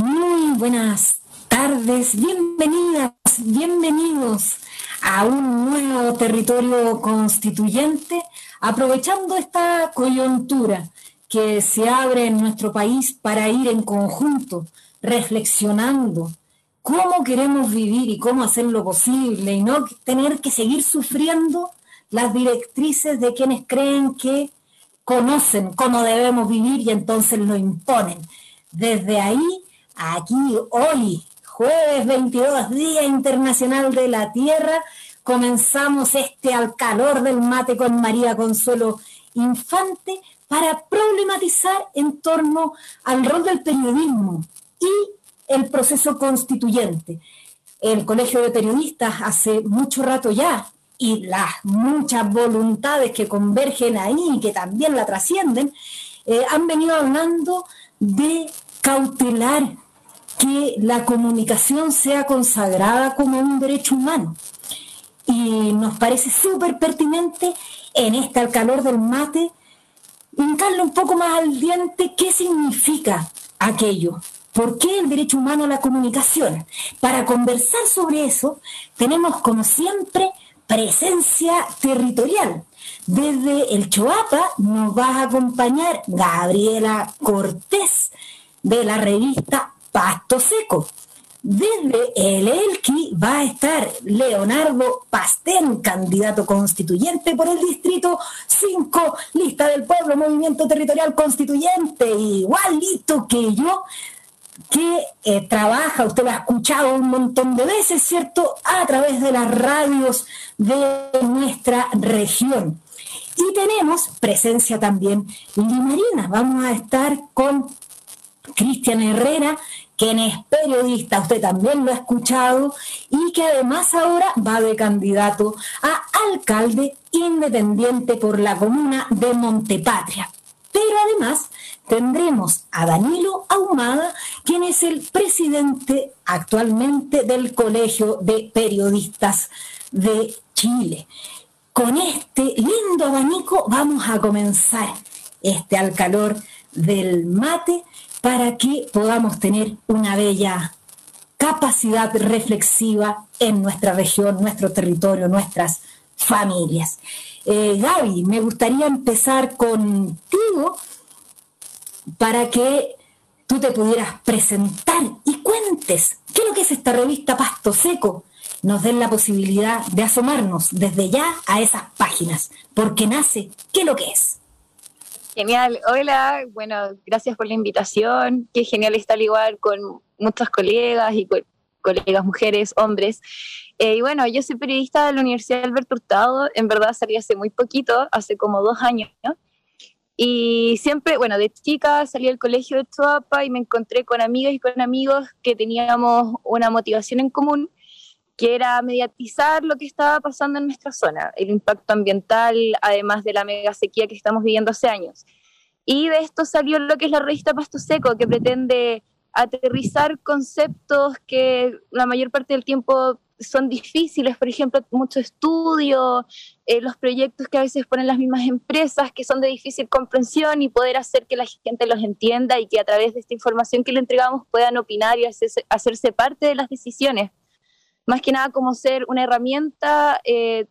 Muy buenas tardes, bienvenidas, bienvenidos a un nuevo territorio constituyente, aprovechando esta coyuntura que se abre en nuestro país para ir en conjunto reflexionando cómo queremos vivir y cómo hacer lo posible y no tener que seguir sufriendo las directrices de quienes creen que conocen cómo debemos vivir y entonces lo imponen. Desde ahí, aquí, hoy, jueves 22, Día Internacional de la Tierra, comenzamos este al calor del mate con María Consuelo Infante para problematizar en torno al rol del periodismo y el proceso constituyente. El Colegio de Periodistas hace mucho rato ya y las muchas voluntades que convergen ahí y que también la trascienden, eh, han venido hablando de cautelar que la comunicación sea consagrada como un derecho humano. Y nos parece súper pertinente en este al calor del mate, hincarle un poco más al diente qué significa aquello. ¿Por qué el derecho humano a la comunicación? Para conversar sobre eso, tenemos como siempre presencia territorial. Desde el Choapa nos va a acompañar Gabriela Cortés de la revista Pasto Seco. Desde el Elqui va a estar Leonardo Pastén, candidato constituyente por el Distrito 5, lista del pueblo, Movimiento Territorial Constituyente, igualito que yo, que eh, trabaja, usted lo ha escuchado un montón de veces, ¿cierto?, a través de las radios de nuestra región. Y tenemos presencia también limarina. Vamos a estar con Cristian Herrera, quien es periodista, usted también lo ha escuchado, y que además ahora va de candidato a alcalde independiente por la comuna de Montepatria. Pero además tendremos a Danilo Ahumada, quien es el presidente actualmente del Colegio de Periodistas de Chile. Con este lindo abanico vamos a comenzar este al calor del mate para que podamos tener una bella capacidad reflexiva en nuestra región, nuestro territorio, nuestras familias. Eh, Gaby, me gustaría empezar contigo para que tú te pudieras presentar y cuentes qué es lo que es esta revista Pasto Seco. Nos den la posibilidad de asomarnos desde ya a esas páginas, porque nace, ¿qué es lo que es? Genial, hola, bueno, gracias por la invitación, qué genial estar igual con muchas colegas y colegas mujeres, hombres. Eh, y bueno, yo soy periodista de la Universidad de Alberto Hurtado, en verdad salí hace muy poquito, hace como dos años, y siempre, bueno, de chica salí del colegio de Chuapa y me encontré con amigas y con amigos que teníamos una motivación en común, que era mediatizar lo que estaba pasando en nuestra zona, el impacto ambiental, además de la mega sequía que estamos viviendo hace años. Y de esto salió lo que es la revista Pasto Seco, que pretende aterrizar conceptos que la mayor parte del tiempo son difíciles, por ejemplo, mucho estudio, eh, los proyectos que a veces ponen las mismas empresas que son de difícil comprensión y poder hacer que la gente los entienda y que a través de esta información que le entregamos puedan opinar y hacerse, parte de las decisiones. Más que nada como ser una herramienta eh,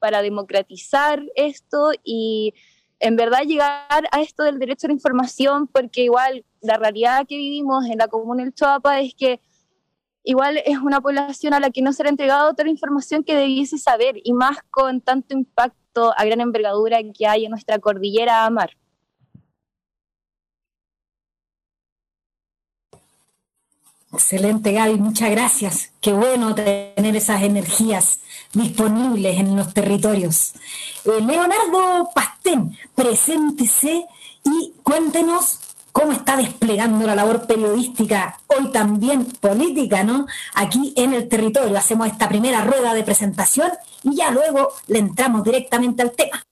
para democratizar esto y en verdad llegar a esto del derecho a la información, porque igual la realidad que vivimos en la comuna del Choapa es que igual es una población a la que no se le ha entregado toda la información que debiese saber, y más con tanto impacto a gran envergadura que hay en nuestra cordillera a mar. Excelente, Gaby, muchas gracias. Qué bueno tener esas energías disponibles en los territorios. Eh, Leonardo Pastén, preséntese y cuéntenos cómo está desplegando la labor periodística, hoy también política, ¿no? Aquí en el territorio. Hacemos esta primera rueda de presentación y ya luego le entramos directamente al tema.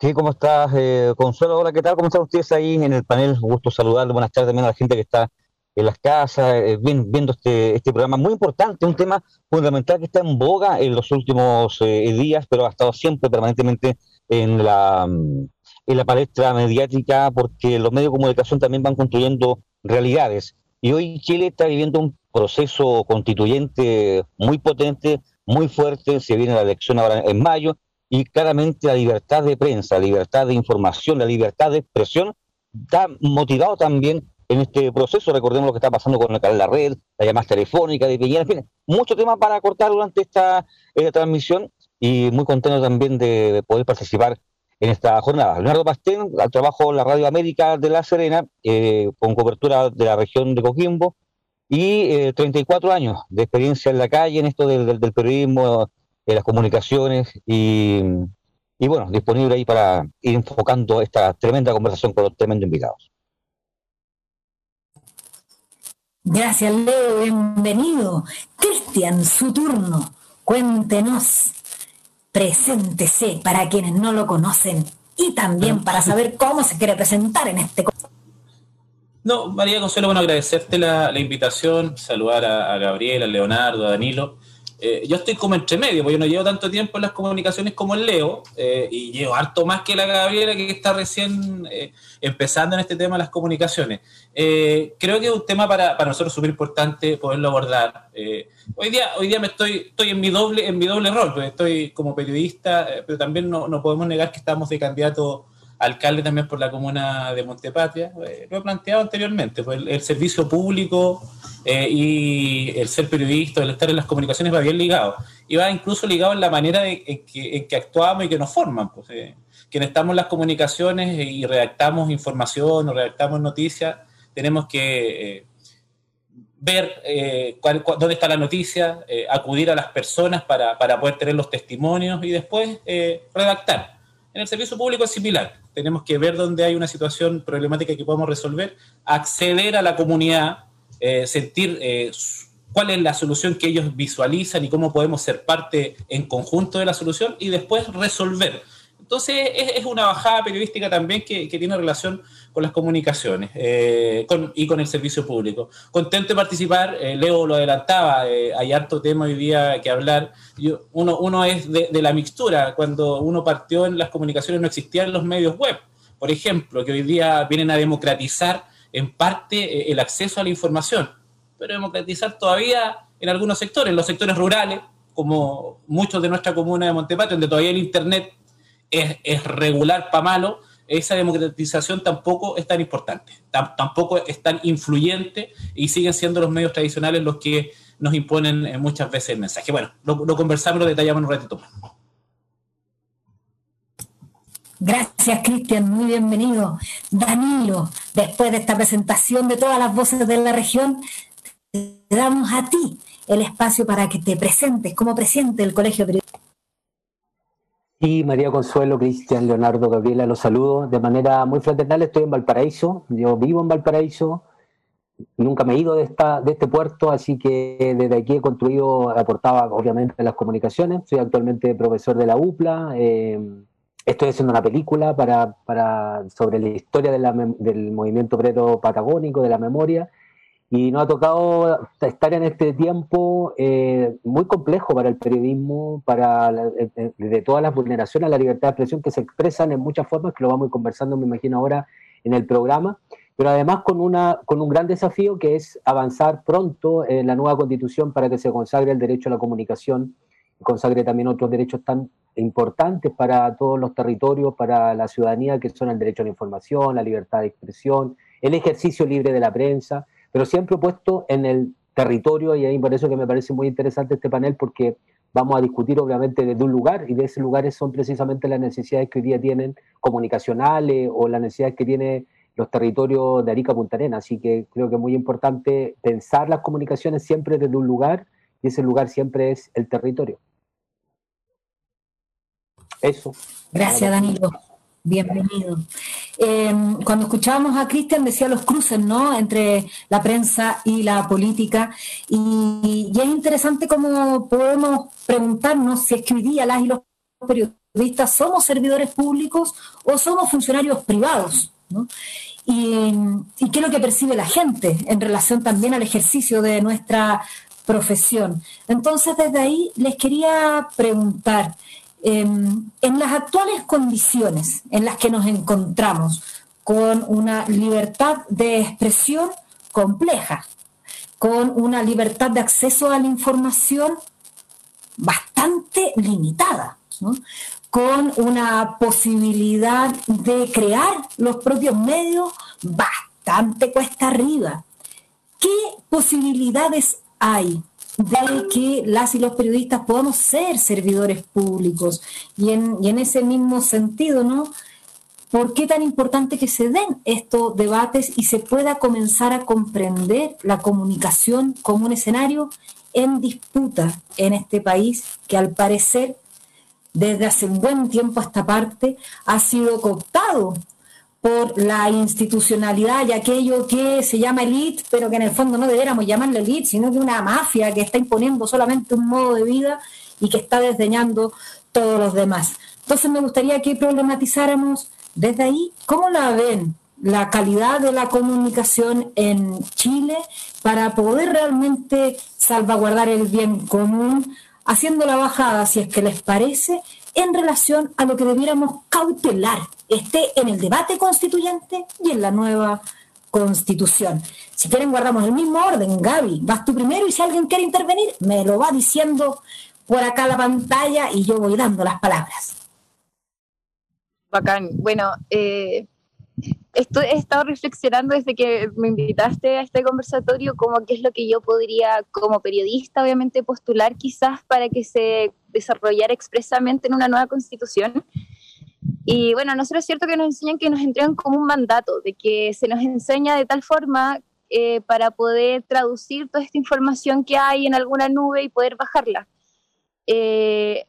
Sí, ¿cómo estás, eh, Consuelo? Hola, ¿qué tal? ¿Cómo están ustedes ahí en el panel? Un gusto saludarles. Buenas tardes también a la gente que está en las casas, eh, viendo este, este programa muy importante, un tema fundamental que está en boga en los últimos eh, días, pero ha estado siempre permanentemente en la, en la palestra mediática porque los medios de comunicación también van construyendo realidades. Y hoy Chile está viviendo un proceso constituyente muy potente, muy fuerte, se viene la elección ahora en mayo, y claramente la libertad de prensa, la libertad de información, la libertad de expresión, está motivado también en este proceso. Recordemos lo que está pasando con la red, la llamada telefónica de Piñera, en fin, muchos temas para cortar durante esta, esta transmisión y muy contento también de poder participar en esta jornada. Leonardo Pastén, al trabajo en la Radio América de La Serena, eh, con cobertura de la región de Coquimbo, y 34 eh, años de experiencia en la calle, en esto del, periodismo, de las comunicaciones, y, y, bueno, disponible ahí para ir enfocando esta tremenda conversación con los tremendos invitados. Gracias, Leo, bienvenido. Cristian, su turno. Cuéntenos preséntese para quienes no lo conocen y también para saber cómo se quiere presentar en este no, María Consuelo, bueno, agradecerte la, invitación, saludar a, a, Gabriel, a Leonardo, a Danilo. Eh, yo estoy como entre medio, porque yo no llevo tanto tiempo en las comunicaciones como el Leo, eh, y llevo harto más que la Gabriela, que está recién eh, empezando en este tema de las comunicaciones. creo que es un tema para, para nosotros súper importante poderlo abordar. hoy día, hoy día me estoy, estoy en mi doble, en mi doble rol, porque estoy como periodista, pero también no, no podemos negar que estamos de candidato alcalde también por la comuna de Montepatria, eh, lo he planteado anteriormente, pues el, servicio público eh, y el ser periodista, el estar en las comunicaciones va bien ligado, y va incluso ligado en la manera en, que, actuamos y que nos forman, pues, eh, quienes estamos en las comunicaciones y redactamos información o redactamos noticias, tenemos que ver dónde está la noticia, acudir a las personas para, para, poder tener los testimonios y después redactar. En el servicio público es similar tenemos que ver dónde hay una situación problemática que podemos resolver, acceder a la comunidad, eh, sentir eh, cuál es la solución que ellos visualizan y cómo podemos ser parte en conjunto de la solución y después resolver. Entonces es, una bajada periodística también que, tiene relación con las comunicaciones eh, y con el servicio público. Contento de participar, Leo lo adelantaba, hay harto tema hoy día que hablar. uno, es de, la mixtura, cuando uno partió en las comunicaciones no existían los medios web, por ejemplo, que hoy día vienen a democratizar en parte el acceso a la información, pero democratizar todavía en algunos sectores, en los sectores rurales, como muchos de nuestra comuna de Montepatrio, donde todavía el Internet es, regular para malo, esa democratización tampoco es tan importante, tampoco es tan influyente y siguen siendo los medios tradicionales los que nos imponen eh, muchas veces el mensaje. Bueno, lo, lo conversamos, lo detallamos un ratito más. Gracias, Cristian, muy bienvenido. Danilo, después de esta presentación de todas las voces de la región, te damos a ti el espacio para que te presentes como presidente del Colegio Periodista. Y María Consuelo, Cristian, Leonardo, Gabriela, los saludo de manera muy fraternal. Estoy en Valparaíso, yo vivo en Valparaíso, nunca me he ido de, esta, de este puerto, así que desde aquí he construido, aportaba obviamente las comunicaciones. Soy actualmente profesor de la UPLA. Eh, estoy haciendo una película para, para sobre la historia del movimiento obrero patagónico, de la memoria y nos ha tocado estar en este tiempo eh, muy complejo para el periodismo, para eh, eh, de todas las vulneraciones a la libertad de expresión que se expresan en muchas formas, que lo vamos a ir conversando, me imagino, ahora en el programa, pero además con, una, con un gran desafío que es avanzar pronto en la nueva constitución para que se consagre el derecho a la comunicación y consagre también otros derechos tan importantes para todos los territorios, para la ciudadanía, que son el derecho a la información, la libertad de expresión, el ejercicio libre de la prensa pero siempre puesto en el territorio y ahí por eso que me parece muy interesante este panel porque vamos a discutir obviamente desde un lugar y de ese lugar son precisamente las necesidades que hoy día tienen comunicacionales o las necesidades que tienen los territorios de Arica Punta Arenas. Así que creo que es muy importante pensar las comunicaciones siempre desde un lugar y ese lugar siempre es el territorio. Eso. Gracias, Danilo. Bienvenido. Em, cuando escuchábamos a Cristian decía los cruces, ¿no? Entre la prensa y la política. Y, es interesante cómo podemos preguntarnos si es que hoy día las y los periodistas somos servidores públicos o somos funcionarios privados, ¿no? Y, y qué es lo que percibe la gente en relación también al ejercicio de nuestra profesión. Entonces, desde ahí les quería preguntar, Em, en las actuales condiciones en las que nos encontramos, con una libertad de expresión compleja, con una libertad de acceso a la información bastante limitada, con una posibilidad de crear los propios medios bastante cuesta arriba. ¿Qué posibilidades hay de que las y los periodistas podamos ser servidores públicos? Y en, y en ese mismo sentido, ¿no? ¿Por qué tan importante que se den estos debates y se pueda comenzar a comprender la comunicación como un escenario en disputa en este país que al parecer desde hace un buen tiempo a esta parte ha sido cooptado por la institucionalidad y aquello que se llama elite, pero que en el fondo no deberíamos llamarle elite, sino que una mafia que está imponiendo solamente un modo de vida y que está desdeñando todos los demás. Entonces me gustaría que problematizáramos desde ahí, ¿cómo la ven la calidad de la comunicación en Chile para poder realmente salvaguardar el bien común, haciendo la bajada, si es que les parece, en relación a lo que debiéramos cautelar, esté en el debate constituyente y en la nueva constitución. Si quieren, guardamos el mismo orden. Gaby, vas tú primero y si alguien quiere intervenir, me lo va diciendo por acá la pantalla y yo voy dando las palabras. Bacán. Bueno, eh, he estado reflexionando desde que me invitaste a este conversatorio, como qué es lo que yo podría, como periodista, obviamente, postular quizás para que se desarrollara expresamente en una nueva constitución. Y bueno, nosotros es cierto que nos enseñan que nos entregan como un mandato, de que se nos enseña de tal forma eh, para poder traducir toda esta información que hay en alguna nube y poder bajarla. Eh,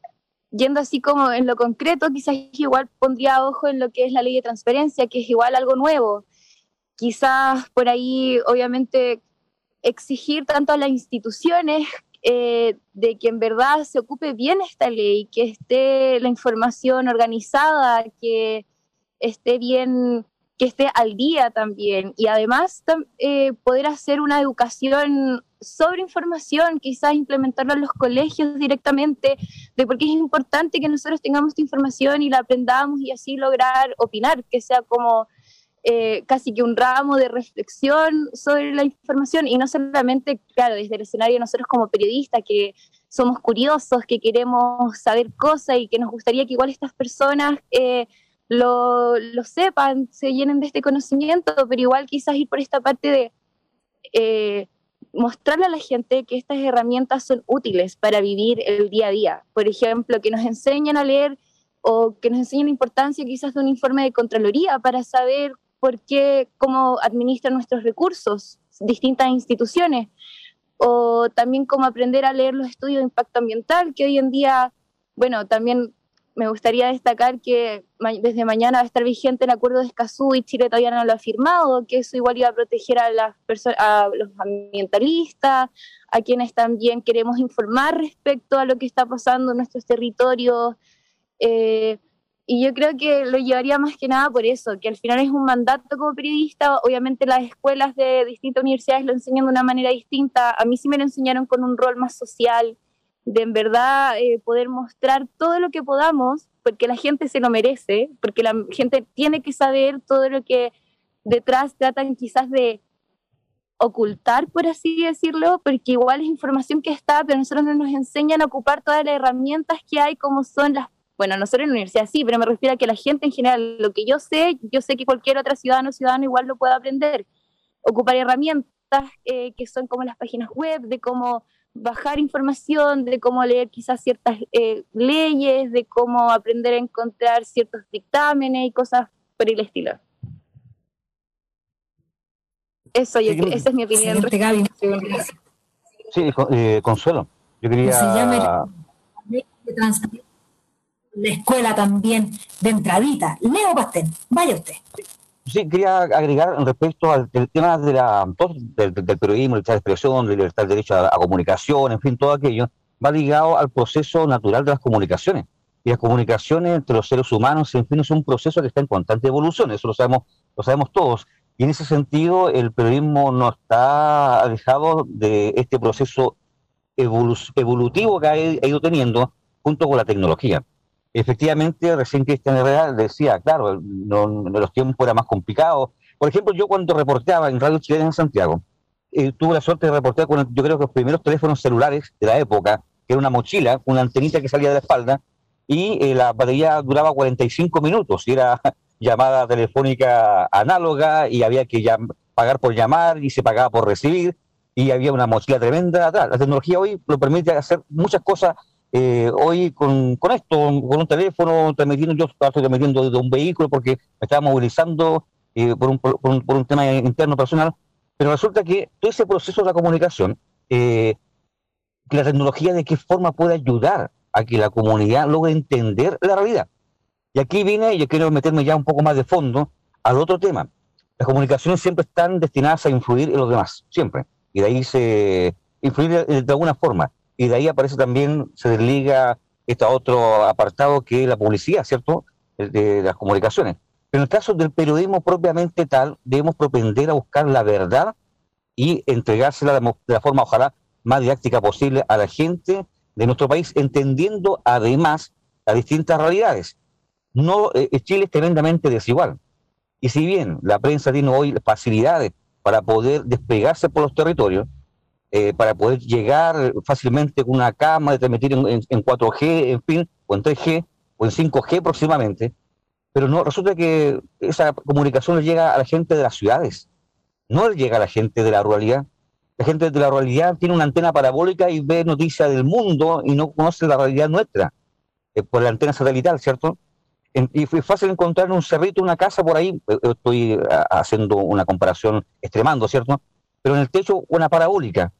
yendo así como en lo concreto, quizás igual pondría ojo en lo que es la ley de transparencia, que es igual algo nuevo. Quizás por ahí, obviamente, exigir tanto a las instituciones eh, de que en verdad se ocupe bien esta ley, que esté la información organizada, que esté bien que esté al día también. Y además eh, poder hacer una educación sobre información, quizás implementarlo en los colegios directamente, de por qué es importante que nosotros tengamos esta información y la aprendamos y así lograr opinar, que sea como eh, casi que un ramo de reflexión sobre la información y no solamente, claro, desde el escenario nosotros como periodistas que somos curiosos, que queremos saber cosas y que nos gustaría que igual estas personas... Eh, lo, sepan, se llenen de este conocimiento, pero igual quizás ir por esta parte de eh, mostrarle a la gente que estas herramientas son útiles para vivir el día a día. Por ejemplo, que nos enseñen a leer o que nos enseñen la importancia quizás de un informe de Contraloría para saber por qué, cómo administran nuestros recursos distintas instituciones, o también cómo aprender a leer los estudios de impacto ambiental, que hoy en día, bueno, también me gustaría destacar que desde mañana va a estar vigente el acuerdo de Escazú y Chile todavía no lo ha firmado, que eso igual iba a proteger a, las a los ambientalistas, a quienes también queremos informar respecto a lo que está pasando en nuestros territorios. Eh, y yo creo que lo llevaría más que nada por eso, que al final es un mandato como periodista, obviamente las escuelas de distintas universidades lo enseñan de una manera distinta, a mí sí me lo enseñaron con un rol más social, de en verdad eh, poder mostrar todo lo que podamos, porque la gente se lo merece, porque la gente tiene que saber todo lo que detrás tratan quizás de ocultar, por así decirlo, porque igual es información que está, pero nosotros no nos enseñan a ocupar todas las herramientas que hay, como son las, bueno, nosotros en la universidad sí, pero me refiero a que la gente en general, lo que yo sé, yo sé que cualquier otra ciudadano o ciudadano igual lo puede aprender, ocupar herramientas eh, que son como las páginas web, de cómo bajar información, de cómo leer quizás ciertas eh, leyes, de cómo aprender a encontrar ciertos dictámenes y cosas por el estilo. Eso, yo, esa es mi opinión. Sí, eh, Consuelo, yo quería... Se llama la escuela también de entradita. Leo Pastén, vaya usted. Sí, quería agregar respecto al tema de la, del, periodismo, libertad de expresión, libertad de derecho a, comunicación, en fin, todo aquello, va ligado al proceso natural de las comunicaciones. Y las comunicaciones entre los seres humanos, en fin, es un proceso que está en constante evolución, eso lo sabemos, lo sabemos todos. Y en ese sentido, el periodismo no está alejado de este proceso evolutivo que ha ido teniendo junto con la tecnología. Efectivamente, recién Cristian Herrera decía, claro, no, los tiempos eran más complicados. Por ejemplo, yo cuando reporteaba en Radio Chilena en Santiago, eh, tuve la suerte de reportar con, yo creo que los primeros teléfonos celulares de la época, que era una mochila, una antenita que salía de la espalda, y eh, la batería duraba 45 minutos, y era llamada telefónica análoga, y había que pagar por llamar, y se pagaba por recibir, y había una mochila tremenda atrás. La tecnología hoy lo permite hacer muchas cosas eh, hoy con, con, esto, con un teléfono, transmitiendo, yo estoy transmitiendo desde un vehículo porque me estaba movilizando por, un, por, un, tema interno personal, pero resulta que todo ese proceso de la comunicación, eh, la tecnología de qué forma puede ayudar a que la comunidad logre entender la realidad. Y aquí viene, y yo quiero meterme ya un poco más de fondo al otro tema. Las comunicaciones siempre están destinadas a influir en los demás, siempre. Y de ahí se influir de, alguna forma. Y de ahí aparece también, se desliga este otro apartado que es la publicidad, ¿cierto? de las comunicaciones. Pero en el caso del periodismo propiamente tal, debemos propender a buscar la verdad y entregársela de la forma, ojalá, más didáctica posible a la gente de nuestro país, entendiendo además las distintas realidades. No, eh, Chile es tremendamente desigual. Y si bien la prensa tiene hoy facilidades para poder despegarse por los territorios, eh, para poder llegar fácilmente con una cama, de transmitir en, en 4G, en fin, o en 3G, o en 5G próximamente, pero no resulta que esa comunicación le llega a la gente de las ciudades, no le llega a la gente de la ruralidad. La gente de la ruralidad tiene una antena parabólica y ve noticias del mundo y no conoce la realidad nuestra eh, por la antena satelital, ¿cierto? y fue fácil encontrar un cerrito, una casa por ahí, eh, estoy haciendo una comparación extremando, ¿cierto? Pero en el techo una parabólica.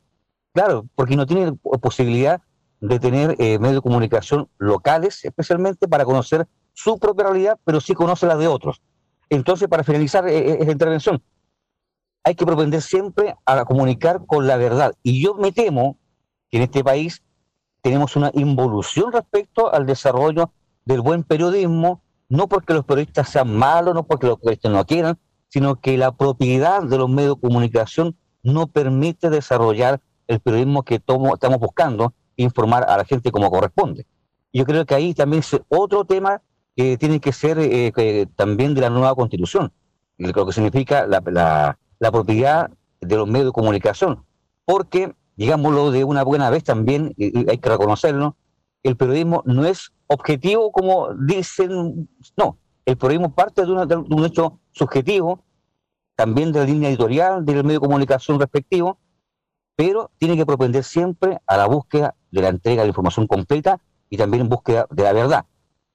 Claro, porque no tiene posibilidad de tener eh, medios de comunicación locales, especialmente para conocer su propia realidad, pero sí conoce la de otros. Entonces, para finalizar eh, eh, esta intervención, hay que propender siempre a comunicar con la verdad. Y yo me temo que en este país tenemos una involución respecto al desarrollo del buen periodismo, no porque los periodistas sean malos, no porque los periodistas no quieran, sino que la propiedad de los medios de comunicación no permite desarrollar el periodismo que estamos buscando, informar a la gente como corresponde. Yo creo que ahí también es otro tema que tiene que ser eh, también de la nueva constitución, lo que significa la, propiedad de los medios de comunicación, porque, digámoslo de una buena vez también, hay que reconocerlo, el periodismo no es objetivo como dicen, no, el periodismo parte de, de un hecho subjetivo, también de la línea editorial del medio de comunicación respectivo, pero tiene que propender siempre a la búsqueda de la entrega de información completa y también en búsqueda de la verdad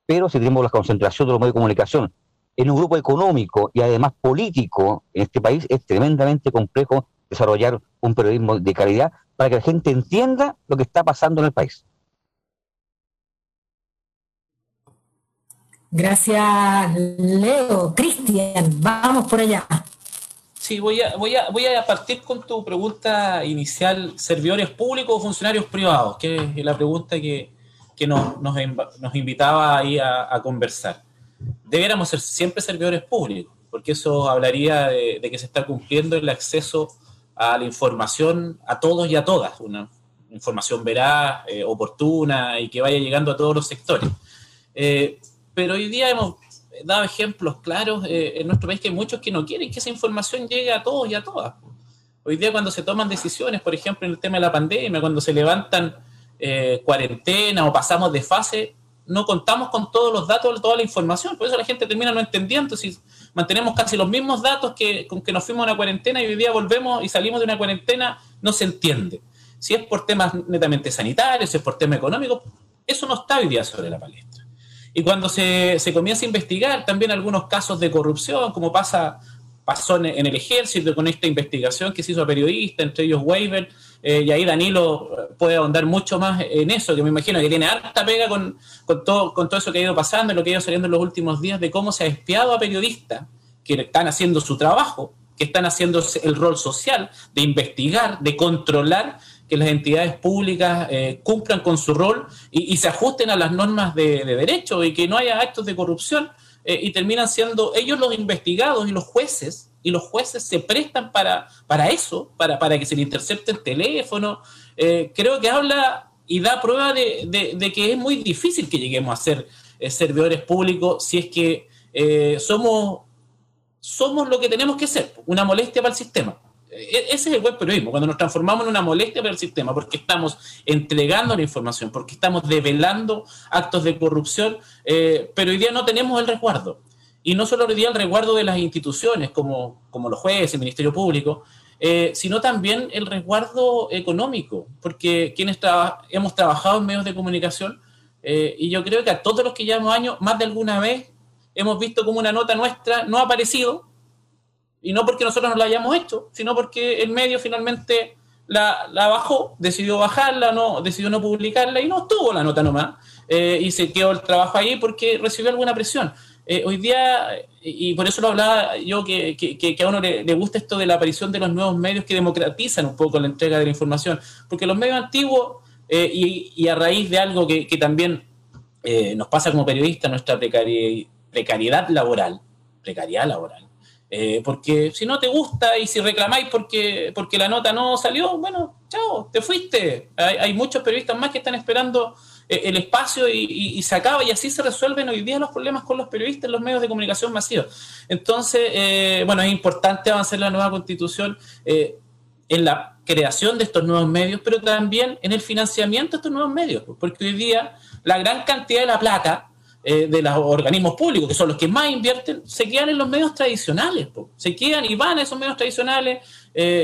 pero si tenemos la concentración de los medios de comunicación en un grupo económico y además político en este país, es tremendamente complejo desarrollar un periodismo de calidad para que la gente entienda lo que está pasando en el país. Gracias, Leo. Cristian, vamos por allá. Sí, voy a, voy, a, voy a partir con tu pregunta inicial, servidores públicos o funcionarios privados, que es la pregunta que, que nos, nos, invitaba ahí a, a, conversar. Debiéramos ser siempre servidores públicos, porque eso hablaría de, que se está cumpliendo el acceso a la información a todos y a todas, una información veraz, eh, oportuna y que vaya llegando a todos los sectores. Eh, pero hoy día hemos dado ejemplos claros eh, en nuestro país que hay muchos que no quieren que esa información llegue a todos y a todas. Hoy día cuando se toman decisiones, por ejemplo, en el tema de la pandemia, cuando se levantan eh, cuarentena o pasamos de fase, no contamos con todos los datos, toda la información. Por eso la gente termina no entendiendo. Si mantenemos casi los mismos datos que con que nos fuimos a una cuarentena y hoy día volvemos y salimos de una cuarentena, no se entiende. Si es por temas netamente sanitarios, si es por temas económicos, eso no está hoy día sobre la palestra. Y cuando se, se comienza a investigar también algunos casos de corrupción, como pasa pasó en, el ejército con esta investigación que se hizo a periodistas, entre ellos Weber, eh, y ahí Danilo puede ahondar mucho más en eso, que me imagino que tiene harta pega con, con, todo, con todo eso que ha ido pasando, lo que ha ido saliendo en los últimos días, de cómo se ha espiado a periodistas que están haciendo su trabajo, que están haciendo el rol social de investigar, de controlar que las entidades públicas eh, cumplan con su rol y, se ajusten a las normas de, de derecho y que no haya actos de corrupción eh, y terminan siendo ellos los investigados y los jueces, y los jueces se prestan para, para eso, para, para que se le intercepte el teléfono. Eh, creo que habla y da prueba de, que es muy difícil que lleguemos a ser eh, servidores públicos si es que somos, somos lo que tenemos que ser, una molestia para el sistema. E-, ese es el buen periodismo, cuando nos transformamos en una molestia para el sistema, porque estamos entregando la información, porque estamos develando actos de corrupción, eh, pero hoy día no tenemos el resguardo. Y no solo hoy día el resguardo de las instituciones, como, como los jueces, el Ministerio Público, eh, sino también el resguardo económico, porque quienes hemos trabajado en medios de comunicación, eh, y yo creo que a todos los que llevamos años, más de alguna vez hemos visto como una nota nuestra no ha aparecido, y no porque nosotros no la hayamos hecho, sino porque el medio finalmente la, bajó, decidió bajarla, no, decidió no publicarla y no estuvo la nota nomás, eh, y se quedó el trabajo ahí porque recibió alguna presión. Eh, hoy día, y por eso lo hablaba yo, que, que, a uno le, gusta esto de la aparición de los nuevos medios que democratizan un poco la entrega de la información, porque los medios antiguos, eh, y, a raíz de algo que, también eh, nos pasa como periodistas, nuestra precariedad laboral, precariedad laboral, porque si no te gusta y si reclamáis porque, porque la nota no salió, bueno, chao, te fuiste. Hay, hay muchos periodistas más que están esperando eh, el espacio y, se acaba y así se resuelven hoy día los problemas con los periodistas en los medios de comunicación masivos. Entonces, eh, bueno, es importante avanzar la nueva constitución eh, en la creación de estos nuevos medios, pero también en el financiamiento de estos nuevos medios, porque hoy día la gran cantidad de la plata de los organismos públicos, que son los que más invierten, se quedan en los medios tradicionales, se quedan y van a esos medios tradicionales.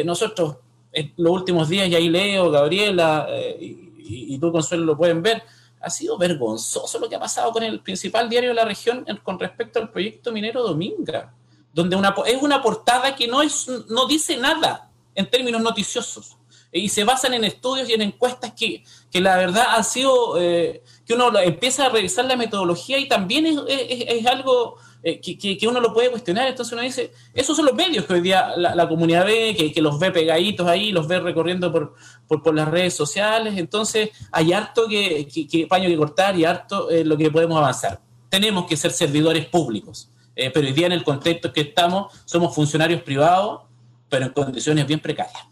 nosotros, en los últimos días, y ahí leo, Gabriela, y, tú, Consuelo, lo pueden ver, ha sido vergonzoso lo que ha pasado con el principal diario de la región con respecto al proyecto minero Dominga, donde una, es una portada que no, es, no dice nada en términos noticiosos y se basan en estudios y en encuestas que, que la verdad ha sido, eh, que uno empieza a revisar la metodología y también es, algo eh, que, uno lo puede cuestionar. Entonces uno dice, esos son los medios que hoy día la, comunidad ve, que, los ve pegaditos ahí, los ve recorriendo por, por, las redes sociales. Entonces hay harto que, paño que cortar y harto eh, lo que podemos avanzar. Tenemos que ser servidores públicos, eh, pero hoy día en el contexto que estamos somos funcionarios privados, pero en condiciones bien precarias.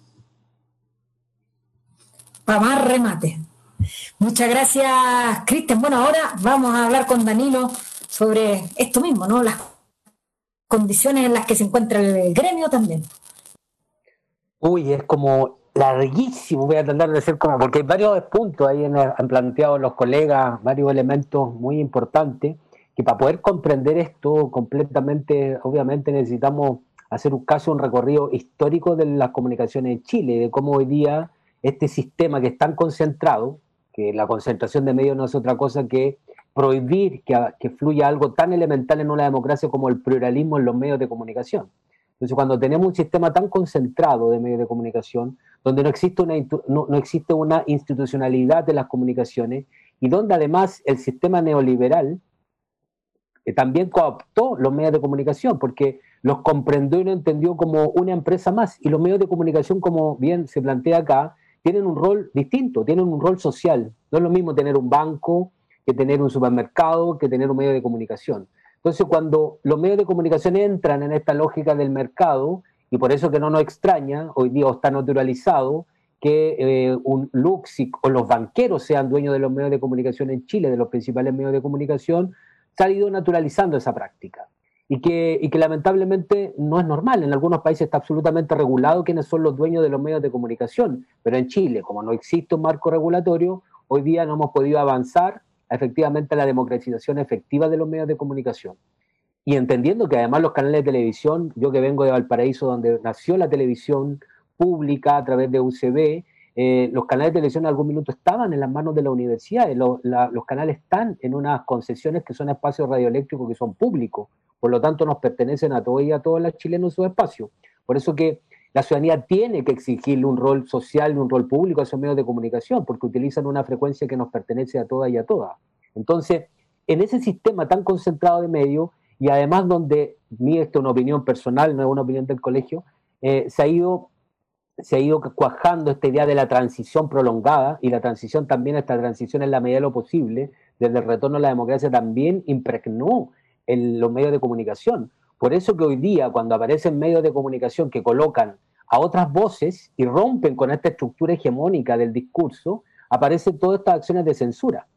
Para más remate. Muchas gracias, Cristian. Bueno, ahora vamos a hablar con Danilo sobre esto mismo, ¿no? Las condiciones en las que se encuentra el gremio también. Uy, es como larguísimo, voy a tratar de hacer como, porque hay varios puntos ahí han planteado los colegas, varios elementos muy importantes, que para poder comprender esto completamente, obviamente necesitamos hacer un caso, un recorrido histórico de las comunicaciones en Chile, de cómo hoy día este sistema que es tan concentrado, que la concentración de medios no es otra cosa que prohibir que, fluya algo tan elemental en una democracia como el pluralismo en los medios de comunicación. Entonces, cuando tenemos un sistema tan concentrado de medios de comunicación, donde no existe una, no, existe una institucionalidad de las comunicaciones y donde además el sistema neoliberal eh, también cooptó los medios de comunicación, porque los comprendió y lo entendió como una empresa más. Y los medios de comunicación, como bien se plantea acá, tienen un rol distinto, tienen un rol social. No es lo mismo tener un banco, que tener un supermercado, que tener un medio de comunicación. Entonces, cuando los medios de comunicación entran en esta lógica del mercado, y por eso que no nos extraña, hoy día está naturalizado, que eh, un Luxic o los banqueros sean dueños de los medios de comunicación en Chile, de los principales medios de comunicación, se ha ido naturalizando esa práctica. Y que, y que lamentablemente no es normal. En algunos países está absolutamente regulado quiénes son los dueños de los medios de comunicación, pero en Chile, como no existe un marco regulatorio, hoy día no hemos podido avanzar efectivamente la democratización efectiva de los medios de comunicación. Y entendiendo que además los canales de televisión, yo que vengo de Valparaíso, donde nació la televisión pública a través de UCB, eh, los canales de televisión en algún minuto estaban en las manos de la universidad. Los, los canales están en unas concesiones que son espacios radioeléctricos que son públicos, por lo tanto nos pertenecen a todos y a todas las chilenos su espacio. Por eso que la ciudadanía tiene que exigirle un rol social un rol público a esos medios de comunicación, porque utilizan una frecuencia que nos pertenece a todas y a todas. Entonces, en ese sistema tan concentrado de medios, y además donde, mi esto es una opinión personal, no es una opinión del colegio, eh, se ha ido se ha ido cuajando esta idea de la transición prolongada y la transición también, esta transición en la medida de lo posible, desde el retorno a la democracia también impregnó en los medios de comunicación. Por eso que hoy día, cuando aparecen medios de comunicación que colocan a otras voces y rompen con esta estructura hegemónica del discurso, aparecen todas estas acciones de censura.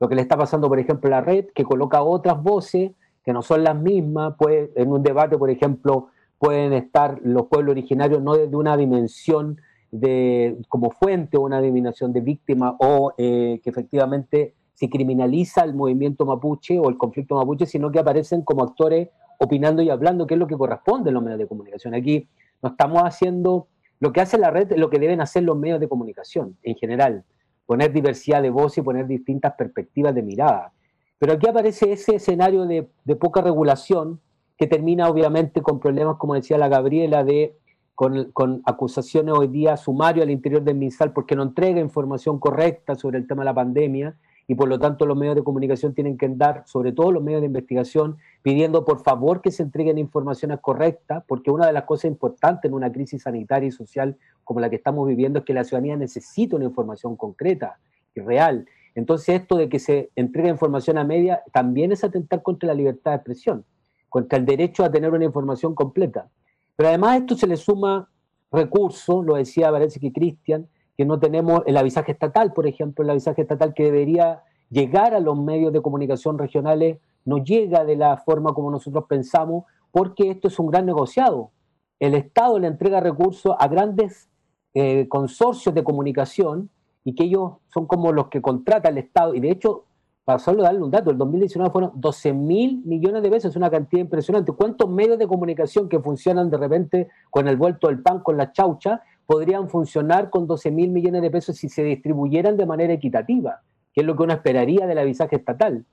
Lo que le está pasando, por ejemplo, a la red, que coloca otras voces que no son las mismas, en un debate, por ejemplo, pueden estar los pueblos originarios no desde una dimensión de, como fuente o una dimensión de víctima o eh, que efectivamente se criminaliza el movimiento mapuche o el conflicto mapuche, sino que aparecen como actores opinando y hablando, que es lo que corresponde en los medios de comunicación. Aquí no estamos haciendo lo que hace la red, lo que deben hacer los medios de comunicación en general, poner diversidad de voz y poner distintas perspectivas de mirada. Pero aquí aparece ese escenario de, de poca regulación que termina obviamente con problemas, como decía la Gabriela, de con, acusaciones hoy día sumario al interior del MinSal porque no entrega información correcta sobre el tema de la pandemia y por lo tanto los medios de comunicación tienen que andar, sobre todo los medios de investigación, pidiendo por favor que se entreguen informaciones correctas, porque una de las cosas importantes en una crisis sanitaria y social como la que estamos viviendo es que la ciudadanía necesita una información concreta y real. Entonces esto de que se entregue información a media también es atentar contra la libertad de expresión, contra el derecho a tener una información completa. Pero además a esto se le suma recursos, lo decía parece que Cristian, que no tenemos el avisaje estatal, por ejemplo, el avisaje estatal que debería llegar a los medios de comunicación regionales no llega de la forma como nosotros pensamos, porque esto es un gran negociado. El Estado le entrega recursos a grandes eh, consorcios de comunicación y que ellos son como los que contrata el Estado. Y de hecho, para solo darle un dato, el 2019 fueron 12 mil millones de pesos, es una cantidad impresionante. ¿Cuántos medios de comunicación que funcionan de repente con el vuelto del pan, con la chaucha, podrían funcionar con 12 mil millones de pesos si se distribuyeran de manera equitativa, que es lo que uno esperaría del avisaje estatal?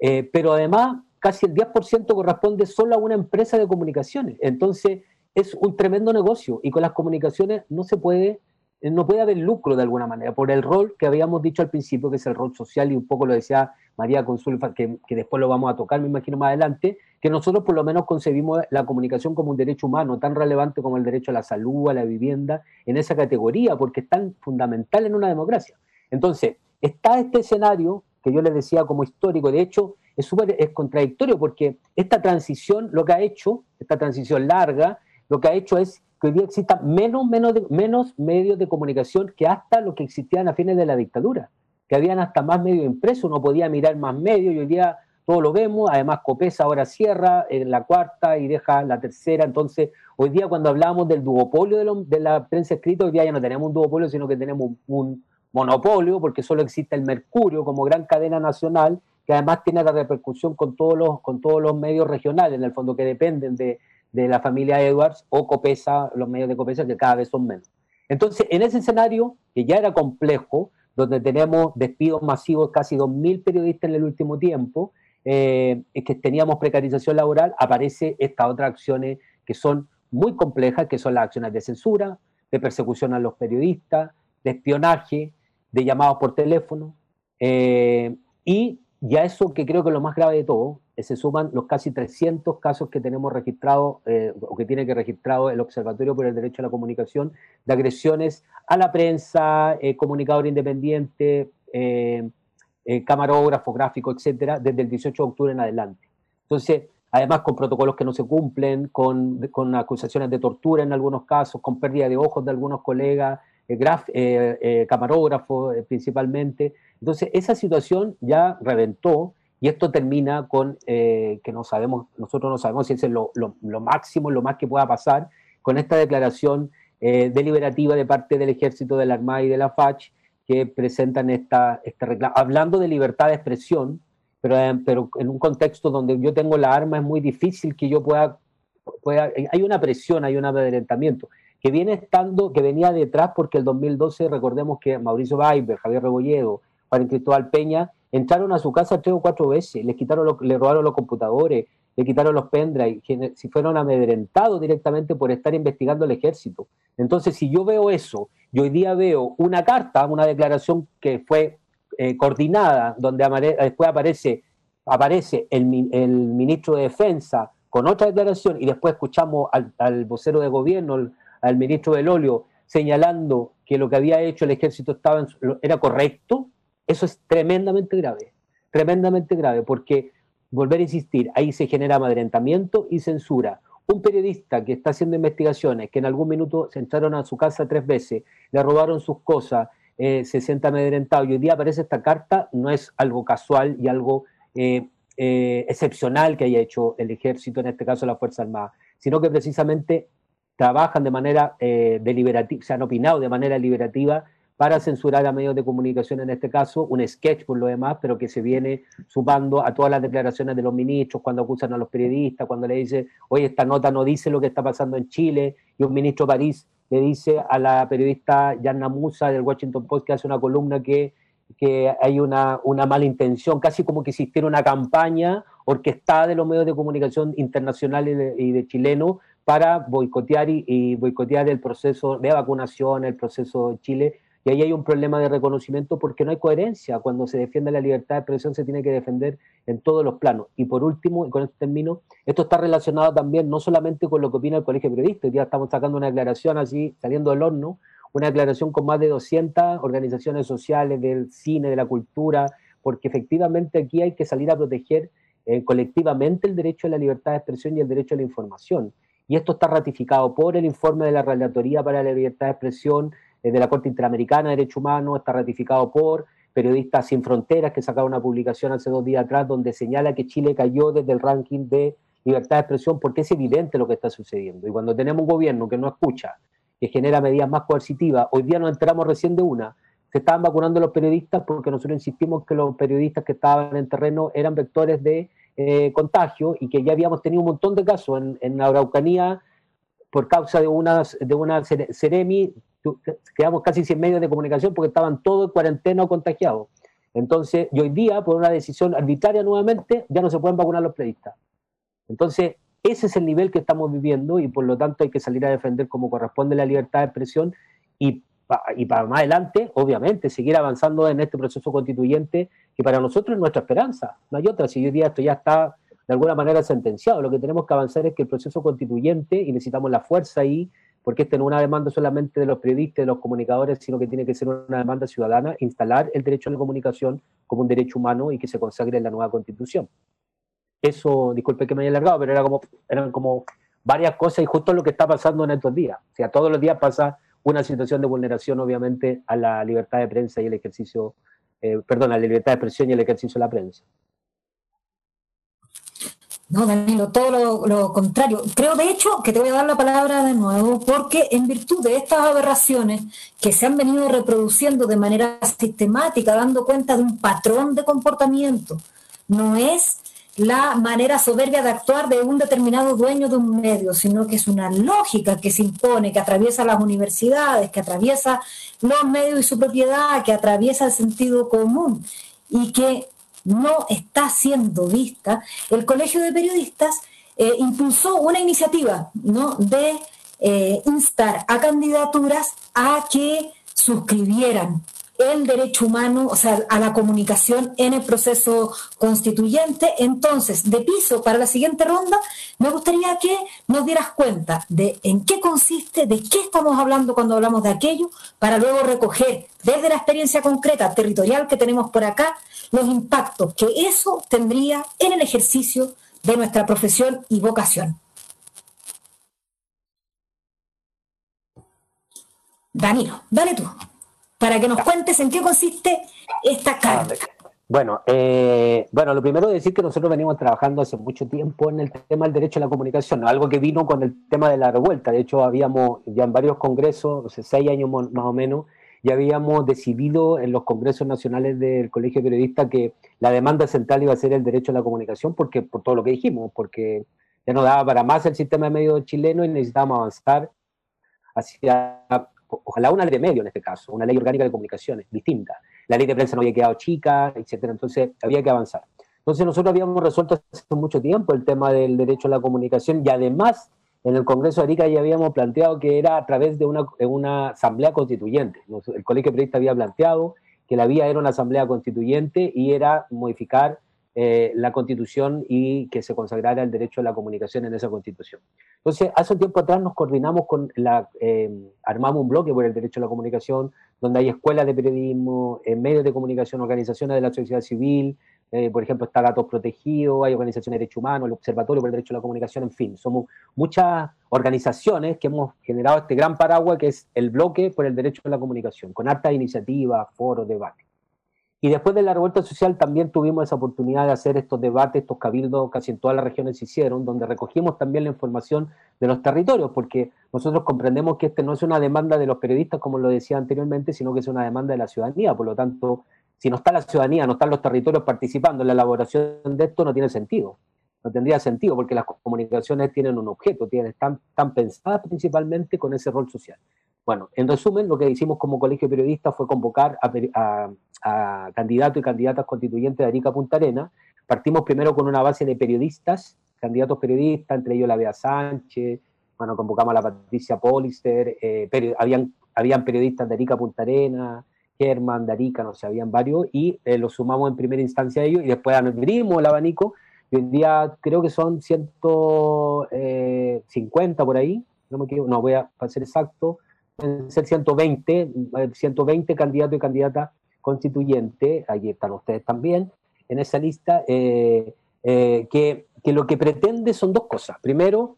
Eh, pero además, casi el 10% corresponde solo a una empresa de comunicaciones. Entonces, es un tremendo negocio y con las comunicaciones no se puede no puede haber lucro de alguna manera, por el rol que habíamos dicho al principio, que es el rol social, y un poco lo decía María Consul, que, después lo vamos a tocar, me imagino más adelante, que nosotros por lo menos concebimos la comunicación como un derecho humano, tan relevante como el derecho a la salud, a la vivienda, en esa categoría, porque es tan fundamental en una democracia. Entonces, está este escenario que yo les decía como histórico, de hecho, es súper es contradictorio porque esta transición, lo que ha hecho, esta transición larga, lo que ha hecho es que hoy día existan menos, menos, menos medios de comunicación que hasta lo que existían a fines de la dictadura, que habían hasta más medios impresos, uno podía mirar más medios y hoy día todo lo vemos, además Copesa ahora cierra en la cuarta y deja la tercera, entonces hoy día cuando hablamos del duopolio de, la prensa escrita, hoy día ya no tenemos un duopolio, sino que tenemos un monopolio, porque solo existe el Mercurio como gran cadena nacional, que además tiene la repercusión con todos los, con todos los medios regionales, en el fondo, que dependen de, de la familia Edwards o Copesa, los medios de Copesa, que cada vez son menos. Entonces, en ese escenario, que ya era complejo, donde tenemos despidos masivos, casi 2.000 periodistas en el último tiempo, eh, que teníamos precarización laboral, aparece estas otras acciones que son muy complejas, que son las acciones de censura, de persecución a los periodistas, de espionaje, de llamados por teléfono, eh, y ya eso que creo que es lo más grave de todo, se suman los casi 300 casos que tenemos registrados eh, o que tiene que registrado el Observatorio por el Derecho a la Comunicación de agresiones a la prensa, eh, comunicador independiente, eh, camarógrafo, gráfico, etcétera, desde el 18 de octubre en adelante. Entonces, además con protocolos que no se cumplen, con, con acusaciones de tortura en algunos casos, con pérdida de ojos de algunos colegas, camarógrafos principalmente. Entonces, esa situación ya reventó y esto termina con eh, que no sabemos, nosotros no sabemos si es lo, lo, máximo, lo más que pueda pasar, con esta declaración eh, deliberativa de parte del Ejército, de la Armada y de la FACH, que presentan esta, esta reclamo, hablando de libertad de expresión, pero, eh, pero en un contexto donde yo tengo la arma es muy difícil que yo pueda, pueda hay una presión, hay un amedrentamiento que viene estando, que venía detrás porque el 2012, recordemos que Mauricio Baiber, Javier Rebolledo, Juan Cristóbal Peña, entraron a su casa tres o cuatro veces, les quitaron le robaron los computadores, le quitaron los pendrive, si fueron amedrentados directamente por estar investigando el ejército. Entonces, si yo veo eso, y hoy día veo una carta, una declaración que fue eh, coordinada, donde después aparece, aparece el, ministro de Defensa con otra declaración, y después escuchamos al, vocero de gobierno, al ministro del óleo, señalando que lo que había hecho el ejército estaba era correcto, eso es tremendamente grave, tremendamente grave, porque, volver a insistir, ahí se genera amedrentamiento y censura. Un periodista que está haciendo investigaciones, que en algún minuto se entraron a su casa tres veces, le robaron sus cosas, eh, se sienta amedrentado y hoy día aparece esta carta, no es algo casual y algo eh, eh, excepcional que haya hecho el ejército, en este caso la Fuerza Armada. sino que precisamente trabajan de manera deliberativa, se han opinado de manera deliberativa para censurar a medios de comunicación en este caso, un sketch por lo demás, pero que se viene sumando a todas las declaraciones de los ministros cuando acusan a los periodistas, cuando le dice, oye, esta nota no dice lo que está pasando en Chile, y un ministro París le dice a la periodista Yanna Musa del Washington Post que hace una columna que, que hay una, una mala intención, casi como que existiera una campaña orquestada de los medios de comunicación internacionales y de, chilenos para boicotear y, y boicotear el proceso de vacunación, el proceso de Chile, y ahí hay un problema de reconocimiento porque no hay coherencia. Cuando se defiende la libertad de expresión se tiene que defender en todos los planos. Y por último, y con este término, esto está relacionado también no solamente con lo que opina el Colegio Periodista, día estamos sacando una declaración así, saliendo del horno, una declaración con más de 200 organizaciones sociales del cine, de la cultura, porque efectivamente aquí hay que salir a proteger eh, colectivamente el derecho a la libertad de expresión y el derecho a la información. Y esto está ratificado por el informe de la Relatoría para la Libertad de Expresión, de la Corte Interamericana de Derechos Humanos, está ratificado por Periodistas Sin Fronteras, que sacaron una publicación hace dos días atrás donde señala que Chile cayó desde el ranking de libertad de expresión porque es evidente lo que está sucediendo. Y cuando tenemos un gobierno que no escucha, que genera medidas más coercitivas, hoy día nos enteramos recién de una, se estaban vacunando los periodistas porque nosotros insistimos que los periodistas que estaban en terreno eran vectores de eh, contagio y que ya habíamos tenido un montón de casos en, en Araucanía por causa de una, de una Ceremi quedamos casi sin medios de comunicación porque estaban todos en cuarentena o contagiados. Entonces, y hoy día, por una decisión arbitraria nuevamente, ya no se pueden vacunar los periodistas. Entonces, ese es el nivel que estamos viviendo y por lo tanto hay que salir a defender como corresponde la libertad de expresión y, y para más adelante, obviamente, seguir avanzando en este proceso constituyente que para nosotros es nuestra esperanza. No hay otra. Si hoy día esto ya está de alguna manera sentenciado, lo que tenemos que avanzar es que el proceso constituyente, y necesitamos la fuerza ahí, porque esta no es una demanda solamente de los periodistas, de los comunicadores, sino que tiene que ser una demanda ciudadana, instalar el derecho a la comunicación como un derecho humano y que se consagre en la nueva constitución. Eso, disculpe que me haya alargado, pero era como, eran como varias cosas y justo lo que está pasando en estos días. O sea, todos los días pasa una situación de vulneración, obviamente, a la libertad de prensa y el ejercicio, eh, perdón, a la libertad de expresión y el ejercicio de la prensa. No, Danilo, todo lo, contrario. Creo, de hecho, que te voy a dar la palabra de nuevo, porque en virtud de estas aberraciones que se han venido reproduciendo de manera sistemática, dando cuenta de un patrón de comportamiento, no es la manera soberbia de actuar de un determinado dueño de un medio, sino que es una lógica que se impone, que atraviesa las universidades, que atraviesa los medios y su propiedad, que atraviesa el sentido común y que no está siendo vista, el Colegio de Periodistas eh, impulsó una iniciativa de eh, instar a candidaturas a que suscribieran el derecho humano, o sea, a la comunicación en el proceso constituyente. Entonces, de piso para la siguiente ronda, me gustaría que nos dieras cuenta de en qué consiste, de qué estamos hablando cuando hablamos de aquello, para luego recoger desde la experiencia concreta territorial que tenemos por acá los impactos que eso tendría en el ejercicio de nuestra profesión y vocación. Danilo, dale tú para que nos cuentes en qué consiste esta carta. Bueno, eh, bueno, lo primero es decir que nosotros venimos trabajando hace mucho tiempo en el tema del derecho a la comunicación, algo que vino con el tema de la revuelta. De hecho, habíamos ya en varios congresos, hace seis años más o menos, ya habíamos decidido en los congresos nacionales del Colegio Periodista que la demanda central iba a ser el derecho a la comunicación, porque por todo lo que dijimos, porque ya no daba para más el sistema de medios chileno y necesitábamos avanzar hacia ojalá una ley de medio en este caso, una ley orgánica de comunicaciones distinta. La ley de prensa no había quedado chica, etcétera, entonces había que avanzar. Entonces nosotros habíamos resuelto hace mucho tiempo el tema del derecho a la comunicación y además en el Congreso de Arica ya habíamos planteado que era a través de una, una asamblea constituyente. El Colegio Periodista había planteado que la vía era una asamblea constituyente y era modificar eh, la constitución y que se consagrara el derecho a la comunicación en esa constitución. Entonces, hace un tiempo atrás nos coordinamos con la, eh, armamos un bloque por el derecho a la comunicación, donde hay escuelas de periodismo, eh, medios de comunicación, organizaciones de la sociedad civil, por ejemplo, está Gatos Protegidos, hay organizaciones de derechos humanos, el Observatorio por el Derecho a la Comunicación, en fin, somos muchas organizaciones que hemos generado este gran paraguas que es el bloque por el derecho a la comunicación, con hartas iniciativas, foros, debates. Y después de la revuelta social también tuvimos esa oportunidad de hacer estos debates, estos cabildos, casi en todas las regiones se hicieron, donde recogimos también la información de los territorios, porque nosotros comprendemos que este no es una demanda de los periodistas, como lo decía anteriormente, sino que es una demanda de la ciudadanía. Por lo tanto, si no está la ciudadanía, no están los territorios participando en la elaboración de esto, no tiene sentido. No tendría sentido, porque las comunicaciones tienen un objeto, tienen, están, están pensadas principalmente con ese rol social. Bueno, en resumen, lo que hicimos como colegio periodista fue convocar a, candidatos y candidatas constituyentes de Arica Punta Arena. Partimos primero con una base de periodistas, candidatos periodistas, entre ellos la Bea Sánchez, bueno, convocamos a la Patricia Polister, eh, habían, habían periodistas de Arica Punta Arena, Germán, de Arica, no sé, habían varios, y eh, los sumamos en primera instancia a ellos, y después abrimos el abanico, y hoy día creo que son 150 eh, por ahí, no me equivoco, no voy a ser exacto, ser 120, 120 candidatos y candidatas constituyentes, ahí están ustedes también, en esa lista, eh, eh, que, que, lo que pretende son dos cosas. Primero,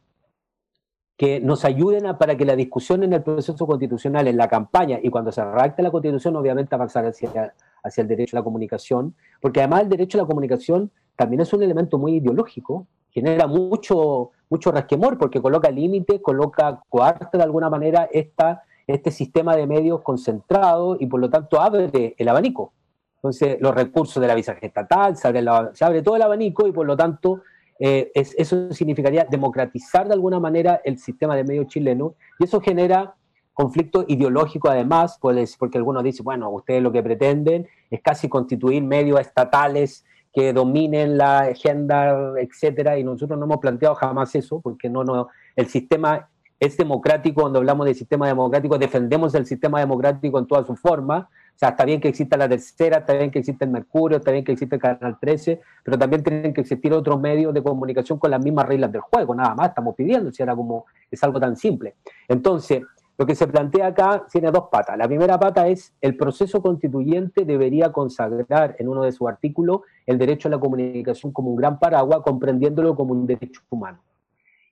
que nos ayuden a, para que la discusión en el proceso constitucional, en la campaña y cuando se redacte la constitución, obviamente avanzar hacia, hacia el derecho a la comunicación, porque además el derecho a la comunicación también es un elemento muy ideológico, genera mucho, mucho rasquemor porque coloca límites, coloca, coarta de alguna manera esta este sistema de medios concentrado y por lo tanto abre el abanico. Entonces, los recursos de la visa estatal, se abre, se abre todo el abanico y por lo tanto eh, eso significaría democratizar de alguna manera el sistema de medios chileno y eso genera conflicto ideológico además, pues, porque algunos dicen, bueno, ustedes lo que pretenden es casi constituir medios estatales que dominen la agenda, etcétera, y nosotros no hemos planteado jamás eso, porque no, no, el sistema es democrático, cuando hablamos de sistema democrático, defendemos el sistema democrático en toda su forma. O sea, está bien que exista la tercera, está bien que exista el Mercurio, está bien que exista el Canal 13, pero también tienen que existir otros medios de comunicación con las mismas reglas del juego, nada más, estamos pidiendo, si era como, es algo tan simple. Entonces, lo que se plantea acá tiene dos patas. La primera pata es el proceso constituyente debería consagrar en uno de sus artículos el derecho a la comunicación como un gran paraguas, comprendiéndolo como un derecho humano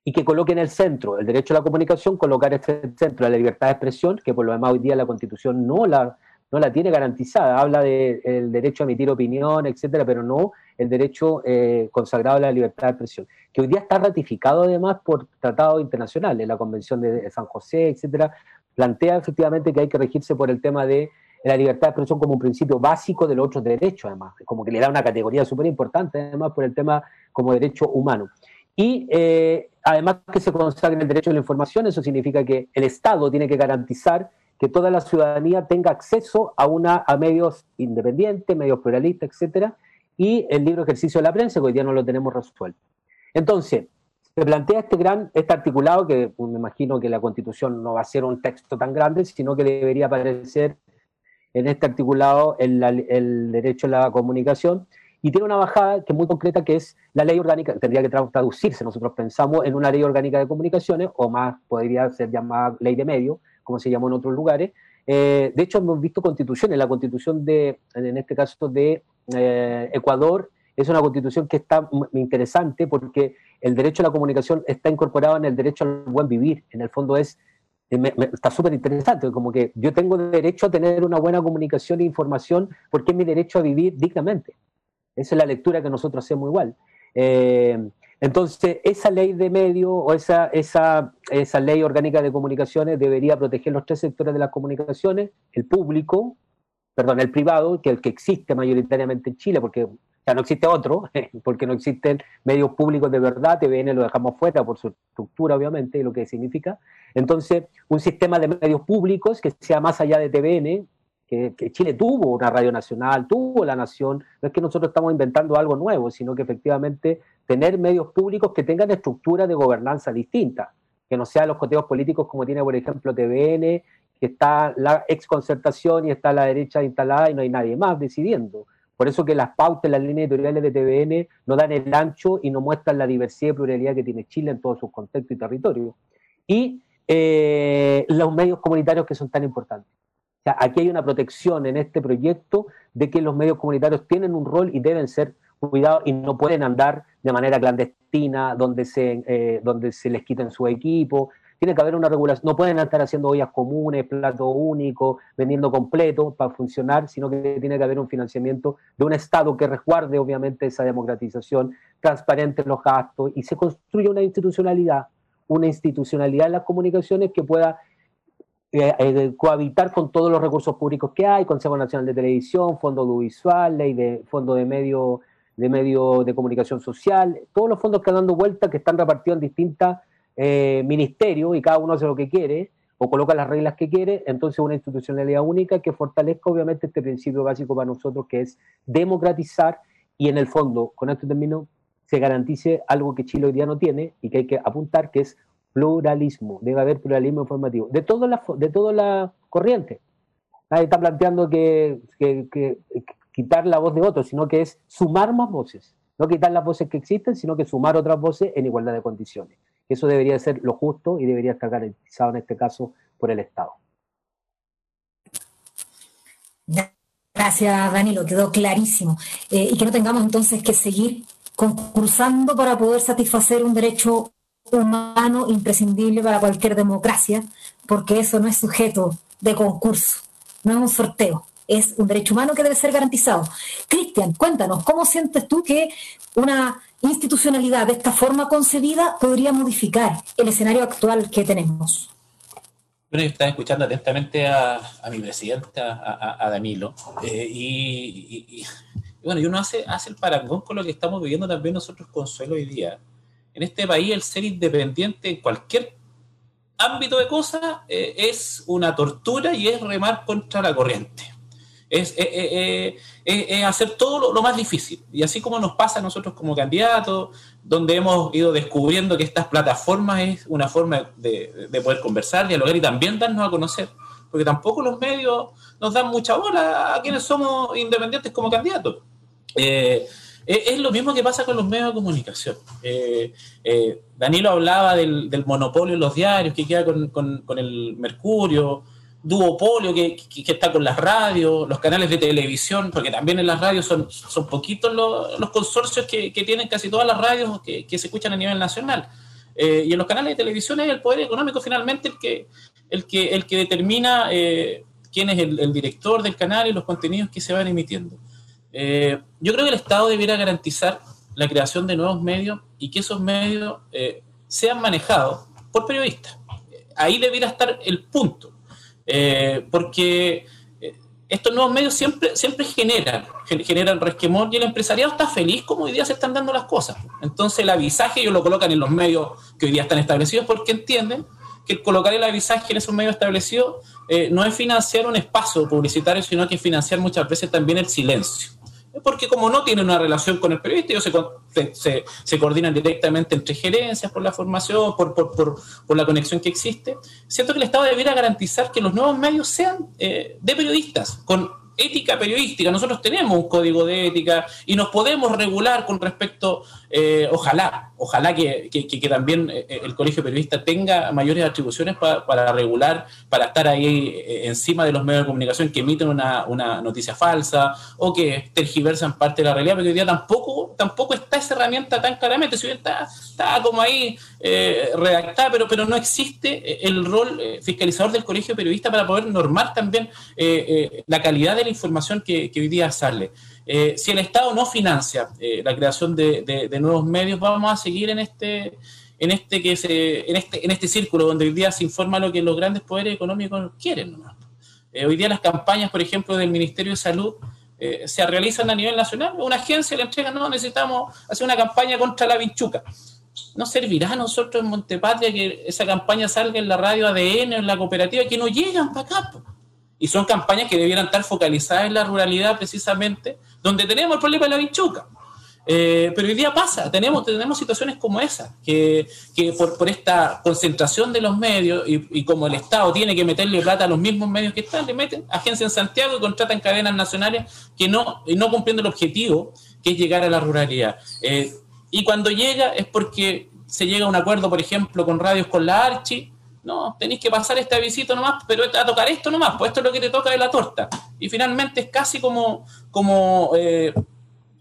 y que coloque en el centro el derecho a la comunicación, colocar en el centro la libertad de expresión, que por lo demás hoy día la Constitución no la, no la tiene garantizada. Habla del derecho a emitir opinión, etcétera, pero no el derecho eh, consagrado a la libertad de expresión, que hoy día está ratificado además por tratados internacionales, la Convención de San José, etcétera, plantea efectivamente que hay que regirse por el tema de la libertad de expresión como un principio básico de los otros derechos, además, como que le da una categoría súper importante, además, por el tema como derecho humano. Y eh, además que se consagre el derecho a la información, eso significa que el Estado tiene que garantizar que toda la ciudadanía tenga acceso a, una, a medios independientes, medios pluralistas, etcétera, y el libre ejercicio de la prensa, que hoy día no lo tenemos resuelto. Entonces, se plantea este gran, este articulado, que me imagino que la Constitución no va a ser un texto tan grande, sino que debería aparecer en este articulado el, el derecho a la comunicación, y tiene una bajada que es muy concreta, que es la ley orgánica, tendría que traducirse, nosotros pensamos, en una ley orgánica de comunicaciones, o más podría ser llamada ley de medio, como se llamó en otros lugares. Eh, de hecho, hemos visto constituciones, la constitución de, en este caso de eh, Ecuador, es una constitución que está interesante porque el derecho a la comunicación está incorporado en el derecho al buen vivir. En el fondo es, eh, está súper interesante, como que yo tengo derecho a tener una buena comunicación e información porque es mi derecho a vivir dignamente. Esa es la lectura que nosotros hacemos igual. Eh, entonces, esa ley de medio o esa, esa, esa ley orgánica de comunicaciones debería proteger los tres sectores de las comunicaciones, el público, perdón, el privado, que es el que existe mayoritariamente en Chile, porque ya no existe otro, porque no existen medios públicos de verdad, TVN lo dejamos fuera por su estructura, obviamente, y lo que significa. Entonces, un sistema de medios públicos que sea más allá de TVN, que, Chile tuvo una radio nacional, tuvo la nación, no es que nosotros estamos inventando algo nuevo, sino que efectivamente tener medios públicos que tengan estructuras de gobernanza distintas, que no sean los coteos políticos como tiene, por ejemplo, TVN, que está la exconcertación y está la derecha instalada y no hay nadie más decidiendo. Por eso que las pautas, las líneas editoriales de TVN no dan el ancho y no muestran la diversidad y pluralidad que tiene Chile en todos sus contextos y territorios. Y eh, los medios comunitarios que son tan importantes aquí hay una protección en este proyecto de que los medios comunitarios tienen un rol y deben ser cuidados y no pueden andar de manera clandestina donde se, eh, donde se les quiten su equipo, tiene que haber una regulación. No pueden estar haciendo ollas comunes, plato único, vendiendo completo para funcionar, sino que tiene que haber un financiamiento de un Estado que resguarde, obviamente, esa democratización, transparente en los gastos y se construye una institucionalidad, una institucionalidad en las comunicaciones que pueda eh, eh, cohabitar con todos los recursos públicos que hay, Consejo Nacional de Televisión, Fondo Audiovisual, Ley de Fondo de Medio de medio de comunicación social, todos los fondos que están dando vuelta, que están repartidos en distintas eh, ministerios y cada uno hace lo que quiere o coloca las reglas que quiere, entonces una institucionalidad única que fortalezca obviamente este principio básico para nosotros que es democratizar y en el fondo, con este término, se garantice algo que Chile hoy día no tiene y que hay que apuntar, que es pluralismo, debe haber pluralismo informativo, de todas las de toda la corriente. Nadie está planteando que, que, quitar la voz de otros, sino que es sumar más voces. No quitar las voces que existen, sino que sumar otras voces en igualdad de condiciones. Eso debería ser lo justo y debería estar garantizado en este caso por el Estado. Gracias, Danilo, quedó clarísimo. Eh, y que no tengamos entonces que seguir concursando para poder satisfacer un derecho humano imprescindible para cualquier democracia, porque eso no es sujeto de concurso, no es un sorteo, es un derecho humano que debe ser garantizado. Cristian, cuéntanos, ¿cómo sientes tú que una institucionalidad de esta forma concebida podría modificar el escenario actual que tenemos? Bueno, yo estaba escuchando atentamente a, mi presidente, a, Danilo, eh, y, bueno, y uno hace, hace el parangón con lo que estamos viviendo también nosotros, Consuelo, hoy día. En este país, el ser independiente en cualquier ámbito de cosas eh, es una tortura y es remar contra la corriente es, hacer todo lo, más difícil. Y así como nos pasa a nosotros como candidatos, donde hemos ido descubriendo que estas plataformas es una forma de, poder conversar, dialogar y también darnos a conocer. Porque tampoco los medios nos dan mucha bola a quienes somos independientes como candidatos. Eh, es lo mismo que pasa con los medios de comunicación. Eh, eh, Danilo hablaba del, monopolio en los diarios que queda con, el Mercurio, duopolio que, está con las radios, los canales de televisión, porque también en las radios son, poquitos los, consorcios que, tienen casi todas las radios que, se escuchan a nivel nacional. Eh, y en los canales de televisión es el poder económico finalmente que, que, el que determina eh, quién es el, director del canal y los contenidos que se van emitiendo. Eh, yo creo que el Estado debiera garantizar la creación de nuevos medios y que esos medios sean manejados por periodistas. Ahí debiera estar el punto eh, porque eh, estos nuevos medios siempre, siempre generan, generan resquemor y el empresariado está feliz como hoy día se están dando las cosas. Entonces el avisaje ellos lo colocan en los medios que hoy día están establecidos porque entienden que colocar el avisaje en esos medios establecidos eh, no es financiar un espacio publicitario, sino que financiar muchas veces también el silencio porque como no tienen una relación con el periodista, ellos se, coordinan directamente entre gerencias por la formación, por, por, por, la conexión que existe. Siento que el Estado debiera garantizar que los nuevos medios sean eh, de periodistas, con ética periodística. Nosotros tenemos un código de ética y nos podemos regular con respecto, eh, ojalá, ojalá que, también eh, el colegio periodista tenga mayores atribuciones para regular, para estar ahí eh, encima de los medios de comunicación que emiten una, noticia falsa o que tergiversan parte de la realidad, porque hoy día tampoco, tampoco está esa herramienta tan claramente, si bien está, está como ahí redactada, pero, pero no existe el rol fiscalizador del colegio periodista para poder normar también la calidad de la información que, hoy día sale. Eh, si el Estado no financia eh, la creación de, nuevos medios, vamos a seguir en este, en este que se, en este, en este círculo donde hoy día se informa lo que los grandes poderes económicos quieren. Eh, hoy día las campañas, por ejemplo, del Ministerio de Salud se realizan a nivel nacional. Una agencia le entrega, no, necesitamos hacer una campaña contra la vinchuca. No servirá a nosotros en Montepatria que esa campaña salga en la radio ADN o en la cooperativa que no llegan para acá. Y son campañas que debieran estar focalizadas en la ruralidad precisamente, donde tenemos el problema de la bichuca. Eh, pero hoy día pasa, tenemos, tenemos situaciones como esa, que, por, por, esta concentración de los medios y, como el Estado tiene que meterle plata a los mismos medios que están, le meten agencia en Santiago y contratan cadenas nacionales que no, no cumpliendo el objetivo que es llegar a la ruralidad. Eh, y cuando llega es porque se llega a un acuerdo, por ejemplo, con radios con la Archi, no, tenéis que pasar este visita nomás, pero a tocar esto nomás, pues esto es lo que te toca de la torta. Y finalmente es casi como, como eh,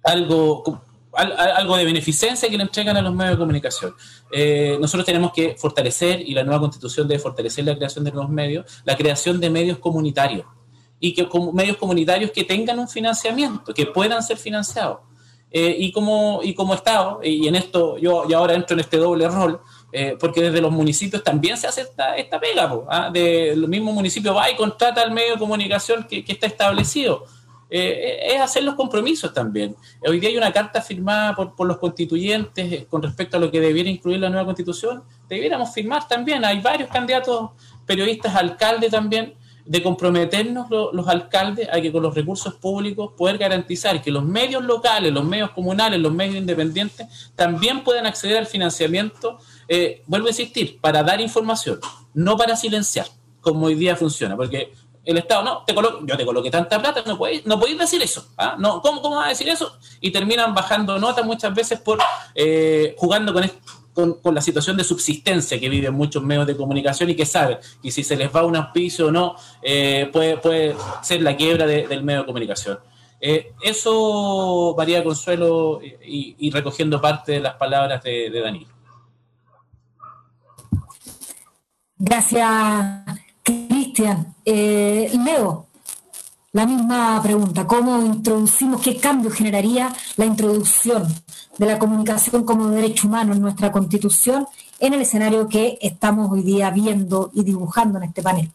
algo, algo de beneficencia que le entregan a los medios de comunicación. Eh, nosotros tenemos que fortalecer, y la nueva constitución debe fortalecer la creación de nuevos medios, la creación de medios comunitarios, y que como medios comunitarios que tengan un financiamiento, que puedan ser financiados. Eh, y, como, y como Estado, y en esto yo, yo ahora entro en este doble rol, eh, porque desde los municipios también se hace esta, esta pega, ¿ah? de los mismos municipios va y contrata al medio de comunicación que, está establecido. Eh, es hacer los compromisos también. Hoy día hay una carta firmada por, los constituyentes eh, con respecto a lo que debiera incluir la nueva constitución. Debiéramos firmar también. Hay varios candidatos periodistas, alcaldes también, de comprometernos los alcaldes a que con los recursos públicos poder garantizar que los medios locales, los medios comunales, los medios independientes también puedan acceder al financiamiento, eh, vuelvo a insistir, para dar información, no para silenciar, como hoy día funciona, porque el Estado, no, te yo te coloqué tanta plata, no podéis, no podéis decir eso. ¿ah? No, ¿cómo, ¿Cómo vas a decir eso? Y terminan bajando notas muchas veces por eh, jugando con, con, la situación de subsistencia que viven muchos medios de comunicación y que saben que si se les va un auspicio o no, eh, puede, puede ser la quiebra del medio de comunicación. Eh, eso varía Consuelo y, y, recogiendo parte de las palabras de, de Danilo. Gracias, Cristian. Eh, Leo, la misma pregunta. ¿Cómo introducimos, qué cambio generaría la introducción de la comunicación como derecho humano en nuestra constitución en el escenario que estamos hoy día viendo y dibujando en este panel?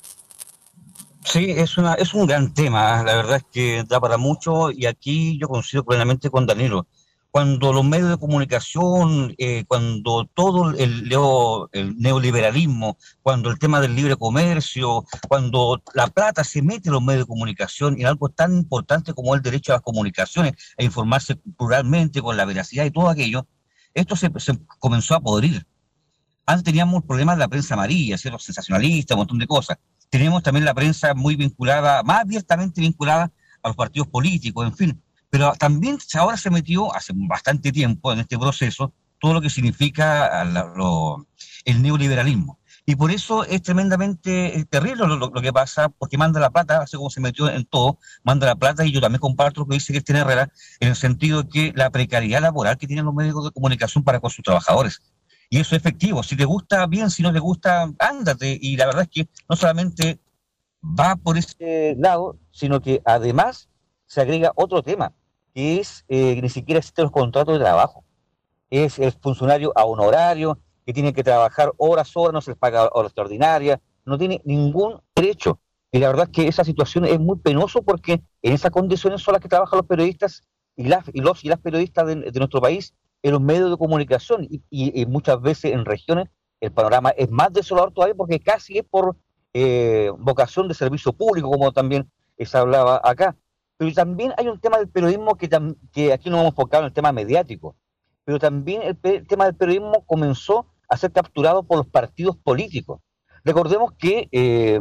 Sí, es, una, es un gran tema, la verdad es que da para mucho y aquí yo coincido plenamente con Danilo cuando los medios de comunicación, eh, cuando todo el, el, neoliberalismo, cuando el tema del libre comercio, cuando la plata se mete en los medios de comunicación en algo tan importante como el derecho a las comunicaciones, a informarse pluralmente con la veracidad y todo aquello, esto se, comenzó a podrir. Antes teníamos problemas de la prensa amarilla, los sensacionalistas, un montón de cosas. Tenemos también la prensa muy vinculada, más abiertamente vinculada a los partidos políticos, en fin pero también ahora se metió hace bastante tiempo en este proceso todo lo que significa el neoliberalismo. Y por eso es tremendamente eh, terrible lo, que pasa, porque manda la plata, así como se metió en todo, manda la plata, y yo también comparto lo que dice Cristian Herrera, en el sentido de que la precariedad laboral que tienen los medios de comunicación para con sus trabajadores. Y eso es efectivo. Si te gusta, bien, si no te gusta, ándate. Y la verdad es que no solamente va por ese lado, sino que además se agrega otro tema que es eh, ni siquiera existen los contratos de trabajo. Es el funcionario a honorario, que tiene que trabajar horas, horas, no se les paga horas extraordinarias, no tiene ningún derecho. Y la verdad es que esa situación es muy penoso porque en esas condiciones son las que trabajan los periodistas y, las, y los y las periodistas de, nuestro país en los medios de comunicación y, muchas veces en regiones el panorama es más desolador todavía porque casi es por eh, vocación de servicio público, como también se hablaba acá. Pero también hay un tema del periodismo que, que aquí no hemos enfocado en el tema mediático, pero también el, tema del periodismo comenzó a ser capturado por los partidos políticos. Recordemos que eh,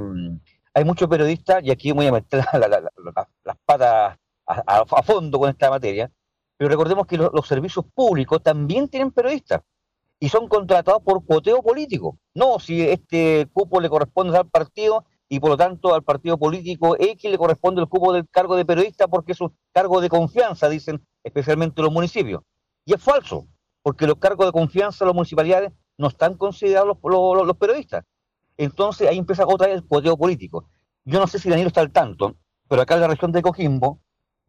hay muchos periodistas, y aquí voy a meter las patas a, fondo con esta materia, pero recordemos que los servicios públicos también tienen periodistas y son contratados por cuoteo político. No, si este cupo le corresponde al partido, y por lo tanto al partido político X le corresponde el cupo del cargo de periodista porque es un cargo de confianza, dicen especialmente los municipios. Y es falso, porque los cargos de confianza de las municipalidades no están considerados los, los, periodistas. Entonces ahí empieza otra vez el cuoteo político. Yo no sé si Danilo está al tanto, pero acá en la región de Coquimbo,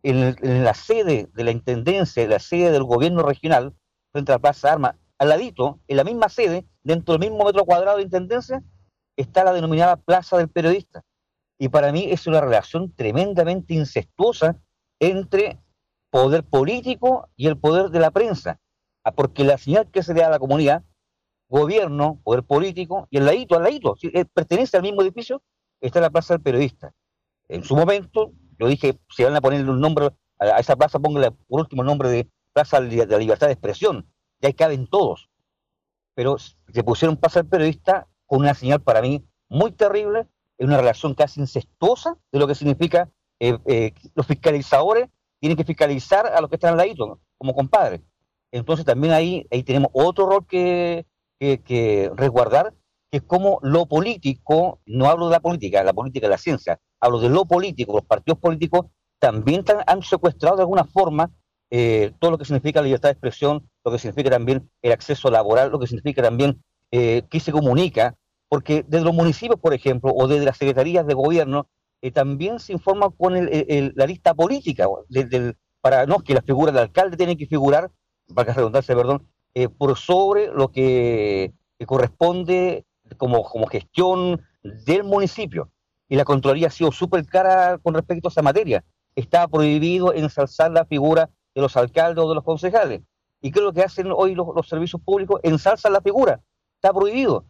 en, la sede de la intendencia, en la sede del gobierno regional, frente a la Plaza Armas, al ladito, en la misma sede, dentro del mismo metro cuadrado de intendencia, está la denominada Plaza del Periodista. Y para mí es una relación tremendamente incestuosa entre poder político y el poder de la prensa, ah, porque la señal que se le da a la comunidad, gobierno, poder político, y el ladito, al ladito, si eh, pertenece al mismo edificio, está la Plaza del Periodista. En su momento, yo dije, si van a ponerle un nombre a esa plaza, póngale por último el nombre de Plaza de la Libertad de Expresión, ya ahí caben todos. Pero se pusieron Plaza del Periodista con una señal para mí muy terrible, es una relación casi incestuosa de lo que significa eh, eh, los fiscalizadores tienen que fiscalizar a los que están al ladito, como compadres. Entonces también ahí, ahí tenemos otro rol que, que, resguardar, que es como lo político, no hablo de la política, la política de la ciencia, hablo de lo político, los partidos políticos también han secuestrado de alguna forma eh, todo lo que significa la libertad de expresión, lo que significa también el acceso laboral, lo que significa también eh, qué se comunica, porque desde los municipios, por ejemplo, o desde las secretarías de gobierno, eh, también se informa con la lista política, para no que la figura del alcalde tiene que figurar, para que redundarse, perdón, eh, por sobre lo que, corresponde como, como gestión del municipio. Y la Contraloría ha sido súper cara con respecto a esa materia. Está prohibido ensalzar la figura de los alcaldes o de los concejales. ¿Y qué es lo que hacen hoy los, los servicios públicos? Ensalzan la figura. Está prohibido.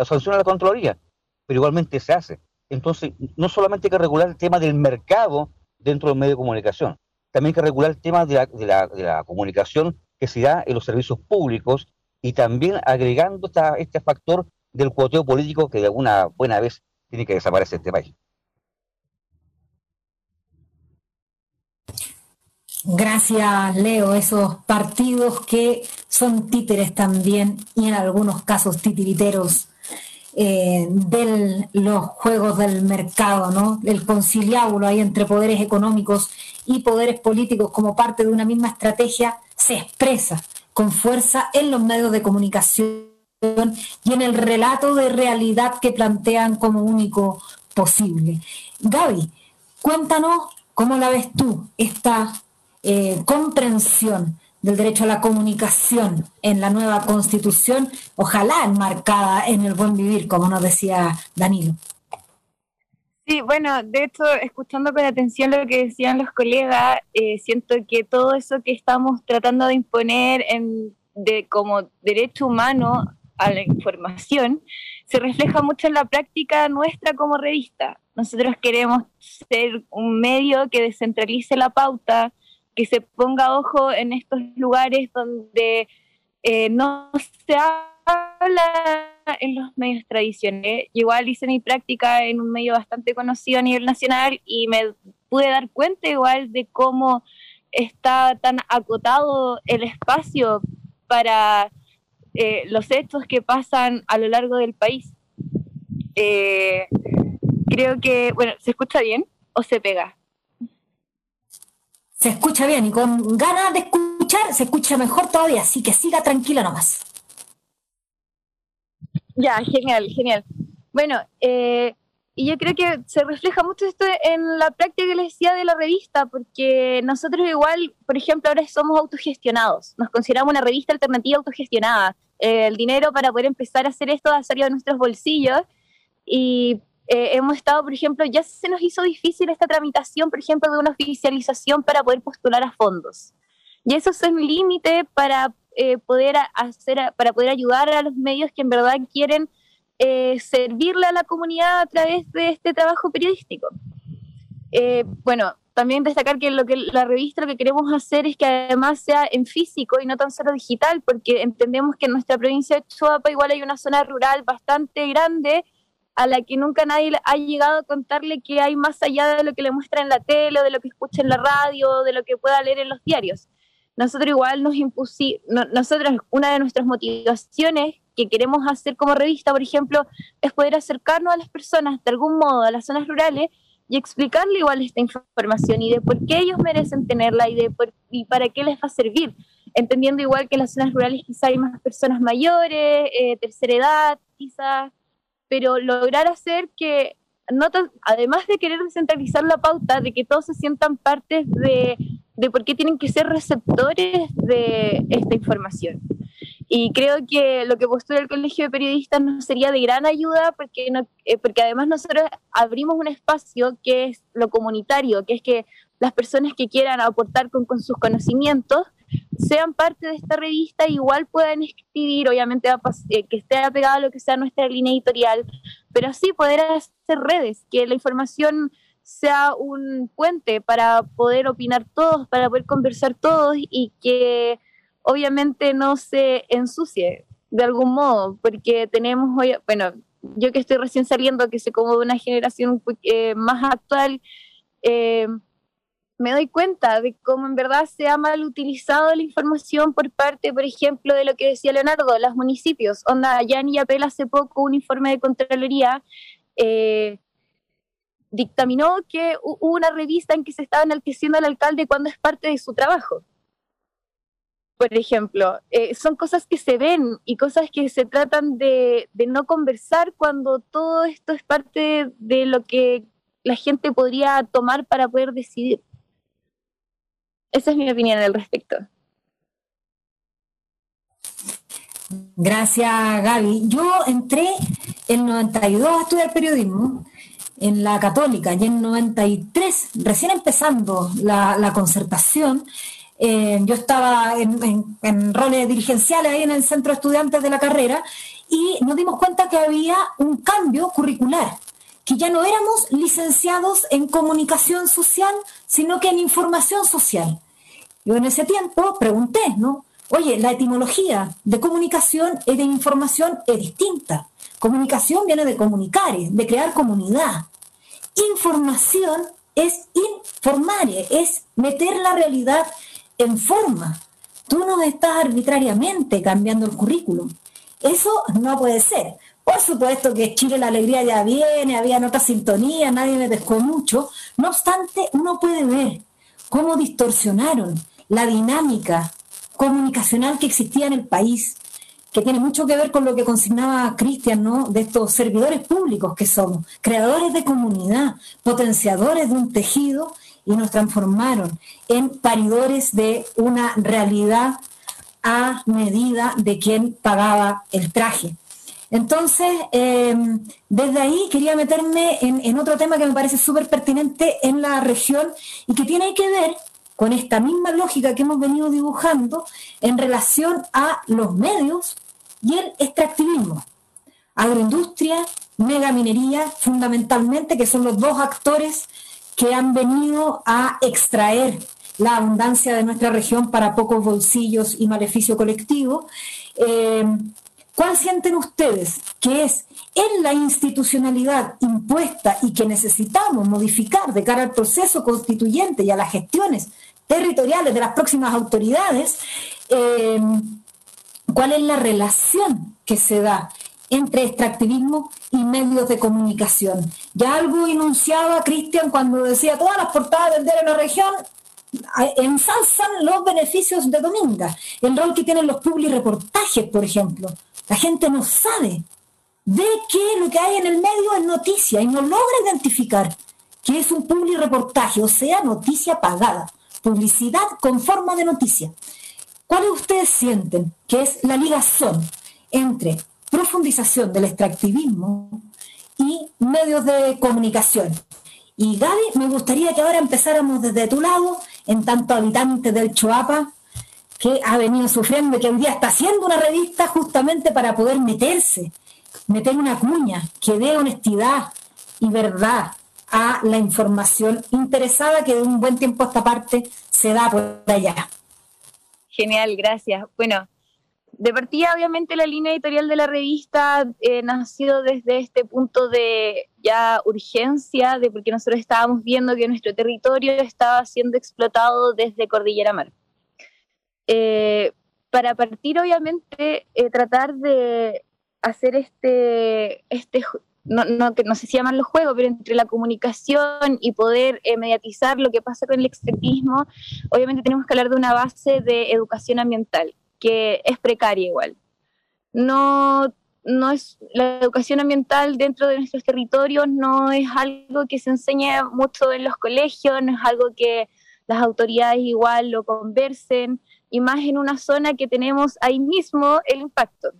La sanción a la Contraloría. Pero igualmente se hace. Entonces, no solamente hay que regular el tema del mercado dentro del medio de comunicación, también hay que regular el tema de la, comunicación que se da en los servicios públicos y también agregando este factor del cuoteo político que de alguna buena vez tiene que desaparecer este país. Gracias, Leo. Esos partidos que son títeres también y en algunos casos titiriteros eh, de los juegos del mercado, ¿no? El conciliábulo ahí entre poderes económicos y poderes políticos como parte de una misma estrategia se expresa con fuerza en los medios de comunicación y en el relato de realidad que plantean como único posible. Gaby, cuéntanos cómo la ves tú esta eh, comprensión del derecho a la comunicación en la nueva constitución, ojalá enmarcada en el buen vivir, como nos decía Danilo. Sí, bueno, de hecho, escuchando con atención lo que decían los colegas, eh, siento que todo eso que estamos tratando de imponer en, de, como derecho humano a la información se refleja mucho en la práctica nuestra como revista. Nosotros queremos ser un medio que descentralice la pauta, que se ponga ojo en estos lugares donde eh, no se habla en los medios tradicionales. igual hice mi práctica en un medio bastante conocido a nivel nacional y me pude dar cuenta igual de cómo está tan acotado el espacio para eh, los hechos que pasan a lo largo del país. Eh, creo que, bueno, ¿se escucha bien o se pega? Se escucha bien y con ganas de escuchar se escucha mejor todavía, así que siga tranquila nomás. Ya, genial, genial. Bueno, eh, y yo creo que se refleja mucho esto en la práctica que les decía de la revista, porque nosotros igual, por ejemplo, ahora somos autogestionados, nos consideramos una revista alternativa autogestionada. el dinero para poder empezar a hacer esto ha salido de nuestros bolsillos y eh, hemos estado, por ejemplo, ya se nos hizo difícil esta tramitación, por ejemplo, de una oficialización para poder postular a fondos. Y eso es un límite para eh, poder hacer, para poder ayudar a los medios que en verdad quieren eh, servirle a la comunidad a través de este trabajo periodístico. Eh, bueno, también destacar que lo que la revista lo que queremos hacer es que además sea en físico y no tan solo digital, porque entendemos que en nuestra provincia de Chuapa igual hay una zona rural bastante grande a la que nunca nadie ha llegado a contarle que hay más allá de lo que le muestra en la tele, o de lo que escucha en la radio, de lo que pueda leer en los diarios. Nosotros igual nos impusimos, nosotros una de nuestras motivaciones que queremos hacer como revista, por ejemplo, es poder acercarnos a las personas de algún modo a las zonas rurales y explicarle igual esta información y de por qué ellos merecen tenerla y de por, y para qué les va a servir, entendiendo igual que en las zonas rurales quizá hay más personas mayores, eh, tercera edad, quizás, pero lograr hacer que no además de querer descentralizar la pauta, de que todos se sientan partes de de por qué tienen que ser receptores de esta información. Y creo que lo que postula el Colegio de Periodistas nos sería de gran ayuda porque, eh, porque además nosotros abrimos un espacio que es lo comunitario, que es que las personas que quieran aportar con, sus conocimientos sean parte de esta revista, igual puedan escribir, obviamente eh, que esté apegado a lo que sea nuestra línea editorial, pero así poder hacer redes, que la información sea un puente para poder opinar todos, para poder conversar todos y que obviamente no se ensucie de algún modo, porque tenemos hoy, bueno, yo que estoy recién saliendo, que sé como de una generación eh, más actual, eh, me doy cuenta de cómo en verdad se ha mal utilizado la información por parte, por ejemplo, de lo que decía Leonardo, los municipios. Onda, ya ni apela hace poco un informe de Contraloría eh, dictaminó que hubo una revista en que se estaba enalteciendo al alcalde cuando es parte de su trabajo. por ejemplo, eh, son cosas que se ven y cosas que se tratan de, no conversar cuando todo esto es parte de lo que la gente podría tomar para poder decidir. Esa es mi opinión al respecto. Gracias, Gaby. Yo entré en 92 a estudiar periodismo en la católica y en 93, recién empezando la, concertación, eh, yo estaba en, roles dirigenciales ahí en el centro de estudiantes de la carrera y nos dimos cuenta que había un cambio curricular, que ya no éramos licenciados en comunicación social, sino que en información social. Yo en ese tiempo pregunté, ¿no? Oye, la etimología de comunicación y de información es distinta. Comunicación viene de comunicar, de crear comunidad. Información es informar, es meter la realidad en forma. Tú no estás arbitrariamente cambiando el currículum. Eso no puede ser. Por supuesto que Chile la alegría ya viene, había otra sintonía, nadie me pescó mucho. No obstante, uno puede ver cómo distorsionaron la dinámica comunicacional que existía en el país, que tiene mucho que ver con lo que consignaba Cristian, ¿no? De estos servidores públicos que somos, creadores de comunidad, potenciadores de un tejido y nos transformaron en paridores de una realidad a medida de quien pagaba el traje. Entonces, eh, desde ahí quería meterme en, otro tema que me parece súper pertinente en la región y que tiene que ver con esta misma lógica que hemos venido dibujando en relación a los medios y el extractivismo. Agroindustria, megaminería, fundamentalmente, que son los dos actores que han venido a extraer la abundancia de nuestra región para pocos bolsillos y maleficio colectivo. Eh, ¿Cuál sienten ustedes que es en la institucionalidad impuesta y que necesitamos modificar de cara al proceso constituyente y a las gestiones territoriales de las próximas autoridades? Eh, ¿Cuál es la relación que se da entre extractivismo y medios de comunicación. Ya algo enunciaba Cristian cuando decía todas las portadas del diario de la región ensalzan los beneficios de Dominga, el rol que tienen los reportajes, por ejemplo. La gente no sabe, ve que lo que hay en el medio es noticia y no logra identificar que es un reportaje, o sea, noticia pagada, publicidad con forma de noticia. ¿Cuáles ustedes sienten que es la ligazón entre profundización del extractivismo y medios de comunicación. Y Gaby, me gustaría que ahora empezáramos desde tu lado, en tanto habitante del Choapa, que ha venido sufriendo y que hoy día está haciendo una revista justamente para poder meterse, meter una cuña que dé honestidad y verdad a la información interesada que de un buen tiempo a esta parte se da por allá. Genial, gracias. Bueno, de partida, obviamente, la línea editorial de la revista eh, nació desde este punto de ya urgencia, de porque nosotros estábamos viendo que nuestro territorio estaba siendo explotado desde Cordillera Mar. Eh, para partir, obviamente, eh, tratar de hacer este, este no, no, no sé si llaman los juegos, pero entre la comunicación y poder mediatizar lo que pasa con el extremismo, obviamente tenemos que hablar de una base de educación ambiental que es precaria igual. No, no es la educación ambiental dentro de nuestros territorios no es algo que se enseñe mucho en los colegios, no es algo que las autoridades igual lo conversen, y más en una zona que tenemos ahí mismo el impacto.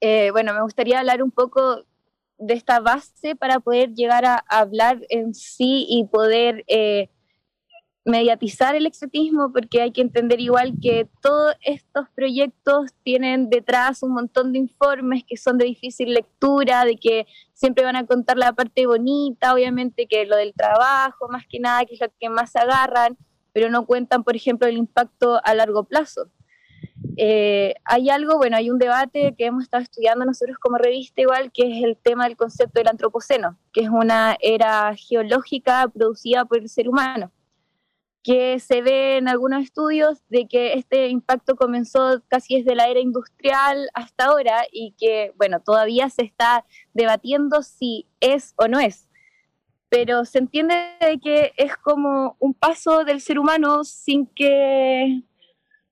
Eh, bueno, me gustaría hablar un poco de esta base para poder llegar a, hablar en sí y poder eh, mediatizar el exotismo porque hay que entender igual que todos estos proyectos tienen detrás un montón de informes que son de difícil lectura, de que siempre van a contar la parte bonita, obviamente que lo del trabajo, más que nada, que es lo que más agarran, pero no cuentan, por ejemplo, el impacto a largo plazo. Eh, hay algo, bueno, hay un debate que hemos estado estudiando nosotros como revista igual, que es el tema del concepto del antropoceno, que es una era geológica producida por el ser humano que se ve en algunos estudios de que este impacto comenzó casi desde la era industrial hasta ahora y que, bueno, todavía se está debatiendo si es o no es. Pero se entiende de que es como un paso del ser humano sin que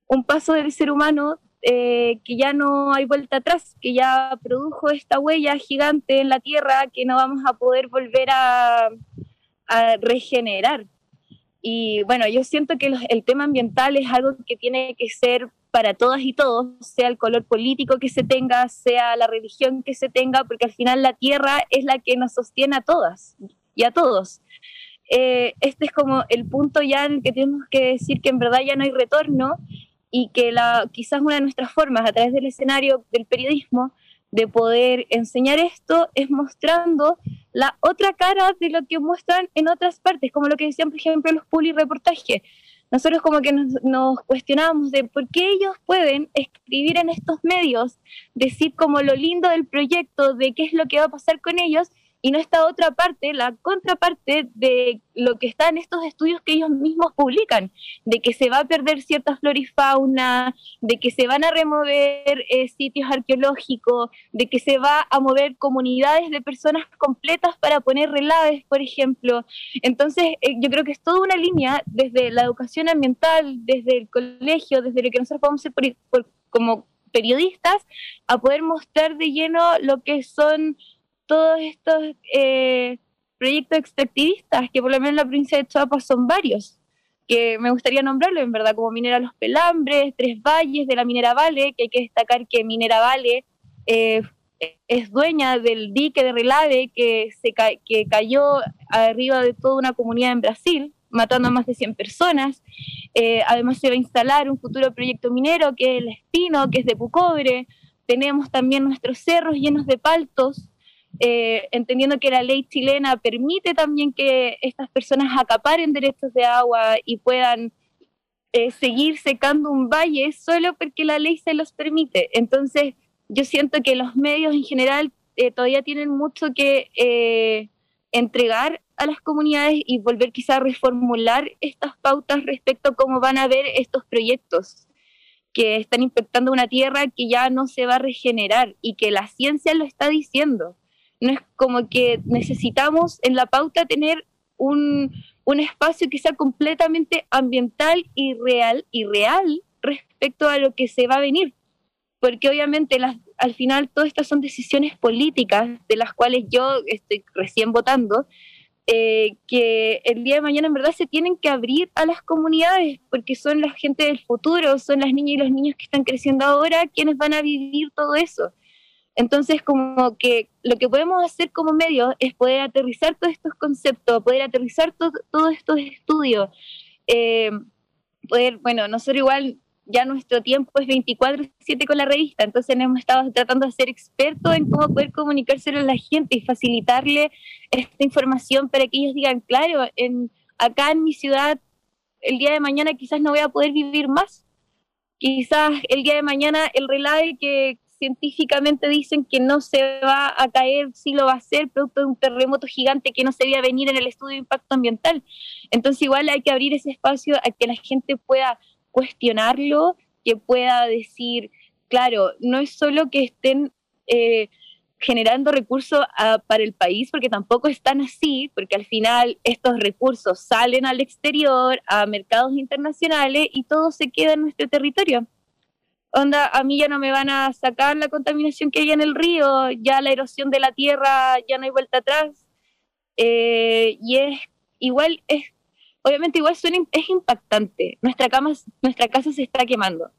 un paso del ser humano eh, que ya no hay vuelta atrás, que ya produjo esta huella gigante en la Tierra que no vamos a poder volver a, a regenerar. Y bueno, yo siento que el tema ambiental es algo que tiene que ser para todas y todos, sea el color político que se tenga, sea la religión que se tenga, porque al final la tierra es la que nos sostiene a todas y a todos. Eh, este es como el punto ya en el que tenemos que decir que en verdad ya no hay retorno y que la, quizás una de nuestras formas a través del escenario del periodismo de poder enseñar esto es mostrando la otra cara de lo que muestran en otras partes, como lo que decían, por ejemplo, los reportajes. Nosotros como que nos, nos cuestionábamos de por qué ellos pueden escribir en estos medios, decir como lo lindo del proyecto, de qué es lo que va a pasar con ellos, y no está otra parte, la contraparte de lo que está en estos estudios que ellos mismos publican, de que se va a perder cierta flora y fauna, de que se van a remover eh, sitios arqueológicos, de que se va a mover comunidades de personas completas para poner relaves, por ejemplo. Entonces, eh, yo creo que es toda una línea desde la educación ambiental, desde el colegio, desde lo que nosotros podemos hacer como periodistas, a poder mostrar de lleno lo que son todos estos eh, proyectos extractivistas, que por lo menos en la provincia de Chiapas son varios, que me gustaría nombrarlo en verdad, como Minera Los Pelambres, Tres Valles de la Minera Vale, que hay que destacar que Minera Vale eh, es dueña del dique de Relave que, se que cayó arriba de toda una comunidad en Brasil, matando a más de 100 personas. Eh, además se va a instalar un futuro proyecto minero que es el Espino, que es de Pucobre. Tenemos también nuestros cerros llenos de paltos, eh, entendiendo que la ley chilena permite también que estas personas acaparen derechos de agua y puedan eh, seguir secando un valle solo porque la ley se los permite. Entonces, yo siento que los medios en general eh, todavía tienen mucho que entregar a las comunidades y volver quizá a reformular estas pautas respecto a cómo van a ver estos proyectos que están infectando una tierra que ya no se va a regenerar y que la ciencia lo está diciendo. No es como que necesitamos en la pauta tener un, espacio que sea completamente ambiental y real, y real respecto a lo que se va a venir. Porque obviamente las, al final todas estas son decisiones políticas de las cuales yo estoy recién votando, eh, que el día de mañana en verdad se tienen que abrir a las comunidades, porque son la gente del futuro, son las niñas y los niños que están creciendo ahora quienes van a vivir todo eso. Entonces, como que lo que podemos hacer como medio es poder aterrizar todos estos conceptos, poder aterrizar todos estos estudios, eh, poder, bueno, nosotros igual ya nuestro tiempo es 24/7 con la revista, entonces hemos estado tratando de ser expertos en cómo poder comunicárselo a la gente y facilitarle esta información para que ellos digan, claro, en, acá en mi ciudad el día de mañana quizás no voy a poder vivir más, quizás el día de mañana el relay que científicamente dicen que no se va a caer, sí lo va a hacer, producto de un terremoto gigante que no se veía venir en el estudio de impacto ambiental. Entonces igual hay que abrir ese espacio a que la gente pueda cuestionarlo, que pueda decir, claro, no es solo que estén eh, generando recursos ah, para el país, porque tampoco están así, porque al final estos recursos salen al exterior, a mercados internacionales y todo se queda en nuestro territorio onda, a mí ya no me van a sacar la contaminación que hay en el río, ya la erosión de la tierra, ya no hay vuelta atrás. Eh, y es igual, es, obviamente igual suena, es impactante. Nuestra, cama, nuestra casa se está quemando,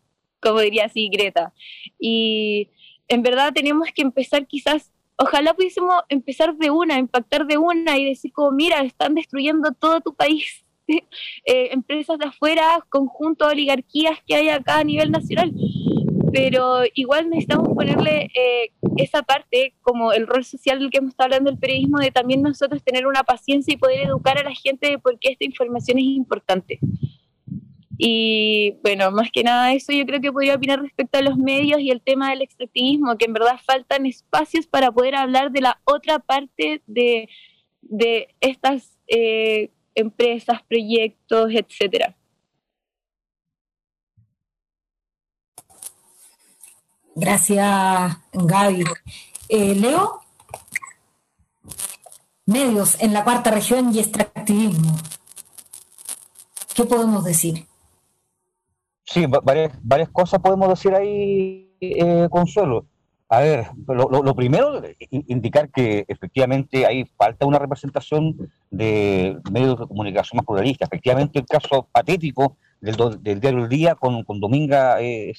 como diría así Greta. Y en verdad tenemos que empezar quizás, ojalá pudiésemos empezar de una, impactar de una y decir como, mira, están destruyendo todo tu país eh, empresas de afuera, conjunto de oligarquías que hay acá a nivel nacional. Pero igual necesitamos ponerle eh, esa parte, como el rol social del que hemos estado hablando del periodismo, de también nosotros tener una paciencia y poder educar a la gente de por qué esta información es importante. Y bueno, más que nada eso yo creo que podría opinar respecto a los medios y el tema del extractivismo, que en verdad faltan espacios para poder hablar de la otra parte de, de estas eh, empresas, proyectos, etcétera. Gracias, Gaby. Eh, Leo, medios en la cuarta región y extractivismo. ¿Qué podemos decir? Sí, varias, cosas podemos decir ahí, eh, Consuelo. A ver, lo, primero, indicar que efectivamente hay falta una representación de medios de comunicación más pluralistas. Efectivamente, el caso patético del, del diario El Día con, con Dominga, eh,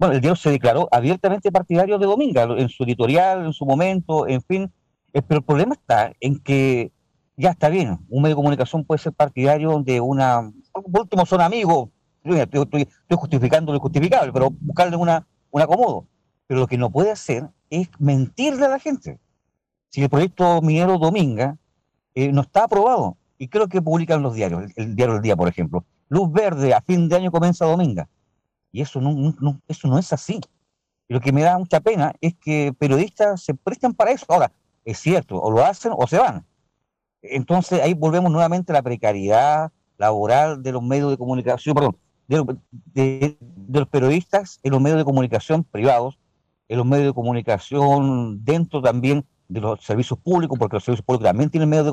bueno, el diario se declaró abiertamente partidario de Dominga en su editorial, en su momento, en fin. Eh, pero el problema está en que ya está bien, un medio de comunicación puede ser partidario de una, por último son amigos, estoy, estoy, justificando lo injustificable, pero buscarle una, un acomodo pero lo que no puede hacer es mentirle a la gente. Si el proyecto minero Dominga eh, no está aprobado, y creo que publican los diarios, el, diario del día, por ejemplo, luz verde, a fin de año comienza Dominga. Y eso no, eso no es así. Y lo que me da mucha pena es que periodistas se prestan para eso. Ahora, es cierto, o lo hacen o se van. Entonces ahí volvemos nuevamente a la precariedad laboral de los medios de comunicación, perdón, de los periodistas en los medios de comunicación privados, en los medios de comunicación, dentro también de los servicios públicos, porque los servicios públicos también tienen medios de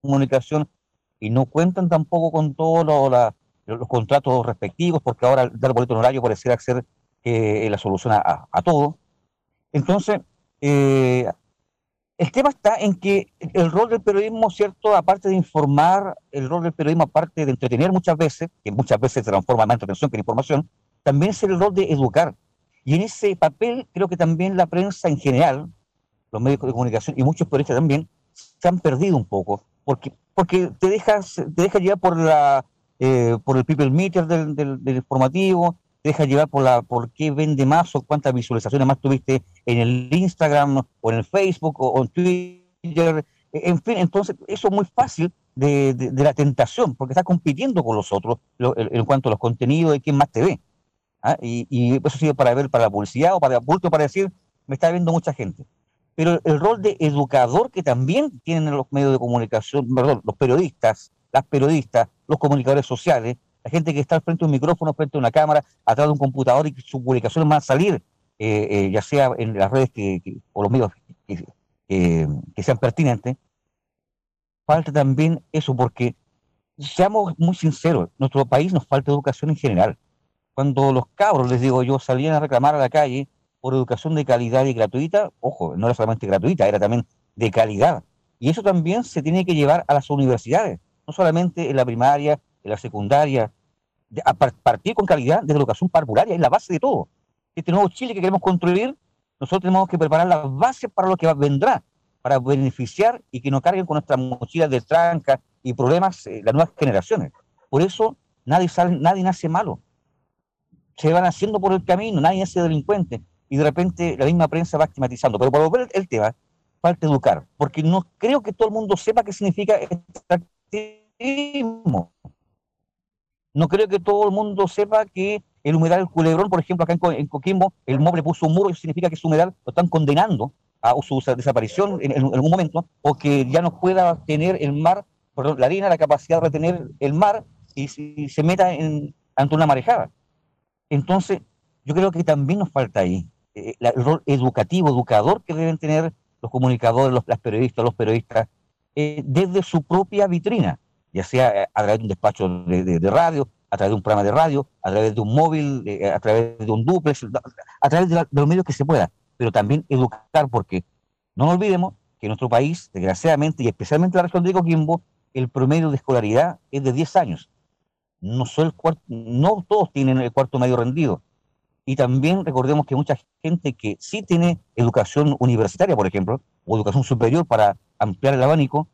comunicación y no cuentan tampoco con todos los contratos respectivos, porque ahora dar boleto horario pareciera ser eh, la solución a, todo. Entonces, eh, el tema está en que el rol del periodismo, ¿cierto? Aparte de informar, el rol del periodismo, aparte de entretener muchas veces, que muchas veces se transforma más en entretención que en información, también es el rol de educar. Y en ese papel creo que también la prensa en general, los medios de comunicación y muchos periodistas también, se han perdido un poco, porque, porque te dejas, te dejas llevar por la eh, por el people meter del, del, informativo, te dejas llevar por la por qué vende más o cuántas visualizaciones más tuviste en el Instagram o en el Facebook o, en Twitter, en fin, entonces eso es muy fácil de, de, la tentación, porque estás compitiendo con los otros en, cuanto a los contenidos y quién más te ve. ¿ah? y, eso sirve para ver para la publicidad o para bulto para decir, me está viendo mucha gente. Pero el rol de educador que también tienen los medios de comunicación, perdón, los periodistas, las periodistas, los comunicadores sociales, la gente que está al frente de un micrófono, frente a una cámara, atrás de un computador y que sus publicaciones van a salir, eh, eh, ya sea en las redes que, o los medios que, que sean pertinentes, falta también eso, porque seamos muy sinceros, nuestro país nos falta educación en general. Cuando los cabros, les digo yo, salían a reclamar a la calle por educación de calidad y gratuita, ojo, no era solamente gratuita, era también de calidad. Y eso también se tiene que llevar a las universidades, no solamente en la primaria, en la secundaria, a partir con calidad desde la educación parvularia, es la base de todo. Este nuevo Chile que queremos construir, nosotros tenemos que preparar las bases para lo que vendrá, para beneficiar y que no carguen con nuestras mochilas de tranca y problemas eh, las nuevas generaciones. Por eso nadie, sale, nadie nace malo se van haciendo por el camino, nadie hace delincuente, y de repente la misma prensa va estigmatizando. Pero para volver el tema, falta educar, porque no creo que todo el mundo sepa qué significa extractivismo. No creo que todo el mundo sepa que el humedal del culebrón, por ejemplo, acá en, Coquimbo, el MOBRE puso un muro eso significa que su humedal lo están condenando a su desaparición en, algún momento, o que ya no pueda tener el mar, perdón, la harina, la capacidad de retener el mar y, se meta ante una marejada. Entonces, yo creo que también nos falta ahí eh, el rol educativo, educador que deben tener los comunicadores, los, periodistas, los periodistas, eh, desde su propia vitrina, ya sea eh, a través de un despacho de, radio, a través de un programa de radio, a través de un móvil, a través de un duplex, a través de, los medios que se pueda, pero también educar, porque no nos olvidemos que en nuestro país, desgraciadamente, y especialmente en la región de Coquimbo, el promedio de escolaridad es de 10 años no, no todos tienen el cuarto medio rendido. Y también recordemos que mucha gente que sí tiene educación universitaria, por ejemplo, o educación superior para ampliar el abanico,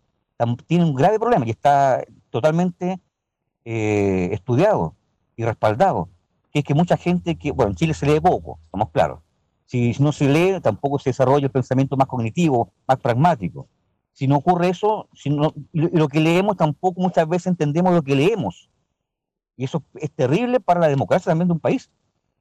tiene un grave problema y está totalmente eh, estudiado y respaldado. Que es que mucha gente que, bueno, en Chile se lee poco, estamos claros. Si no se lee, tampoco se desarrolla el pensamiento más cognitivo, más pragmático. Si no ocurre eso, si no, lo que leemos tampoco muchas veces entendemos lo que leemos. Y eso es terrible para la democracia también de un país.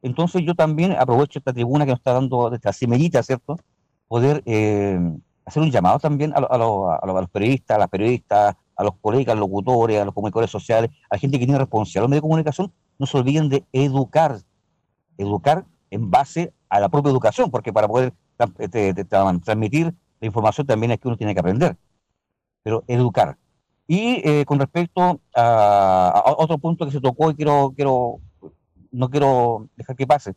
Entonces yo también aprovecho esta tribuna que nos está dando esta semillita, ¿cierto? Poder eh, hacer un llamado también a, los periodistas, a las periodistas, a los colegas, a los locutores, a los comunicadores sociales, a la gente que tiene responsabilidad los medios de comunicación, no se olviden de educar, educar en base a la propia educación, porque para poder transmitir la información también es que uno tiene que aprender, pero educar. Y eh, con respecto a, otro punto que se tocó y quiero, quiero no quiero dejar que pase.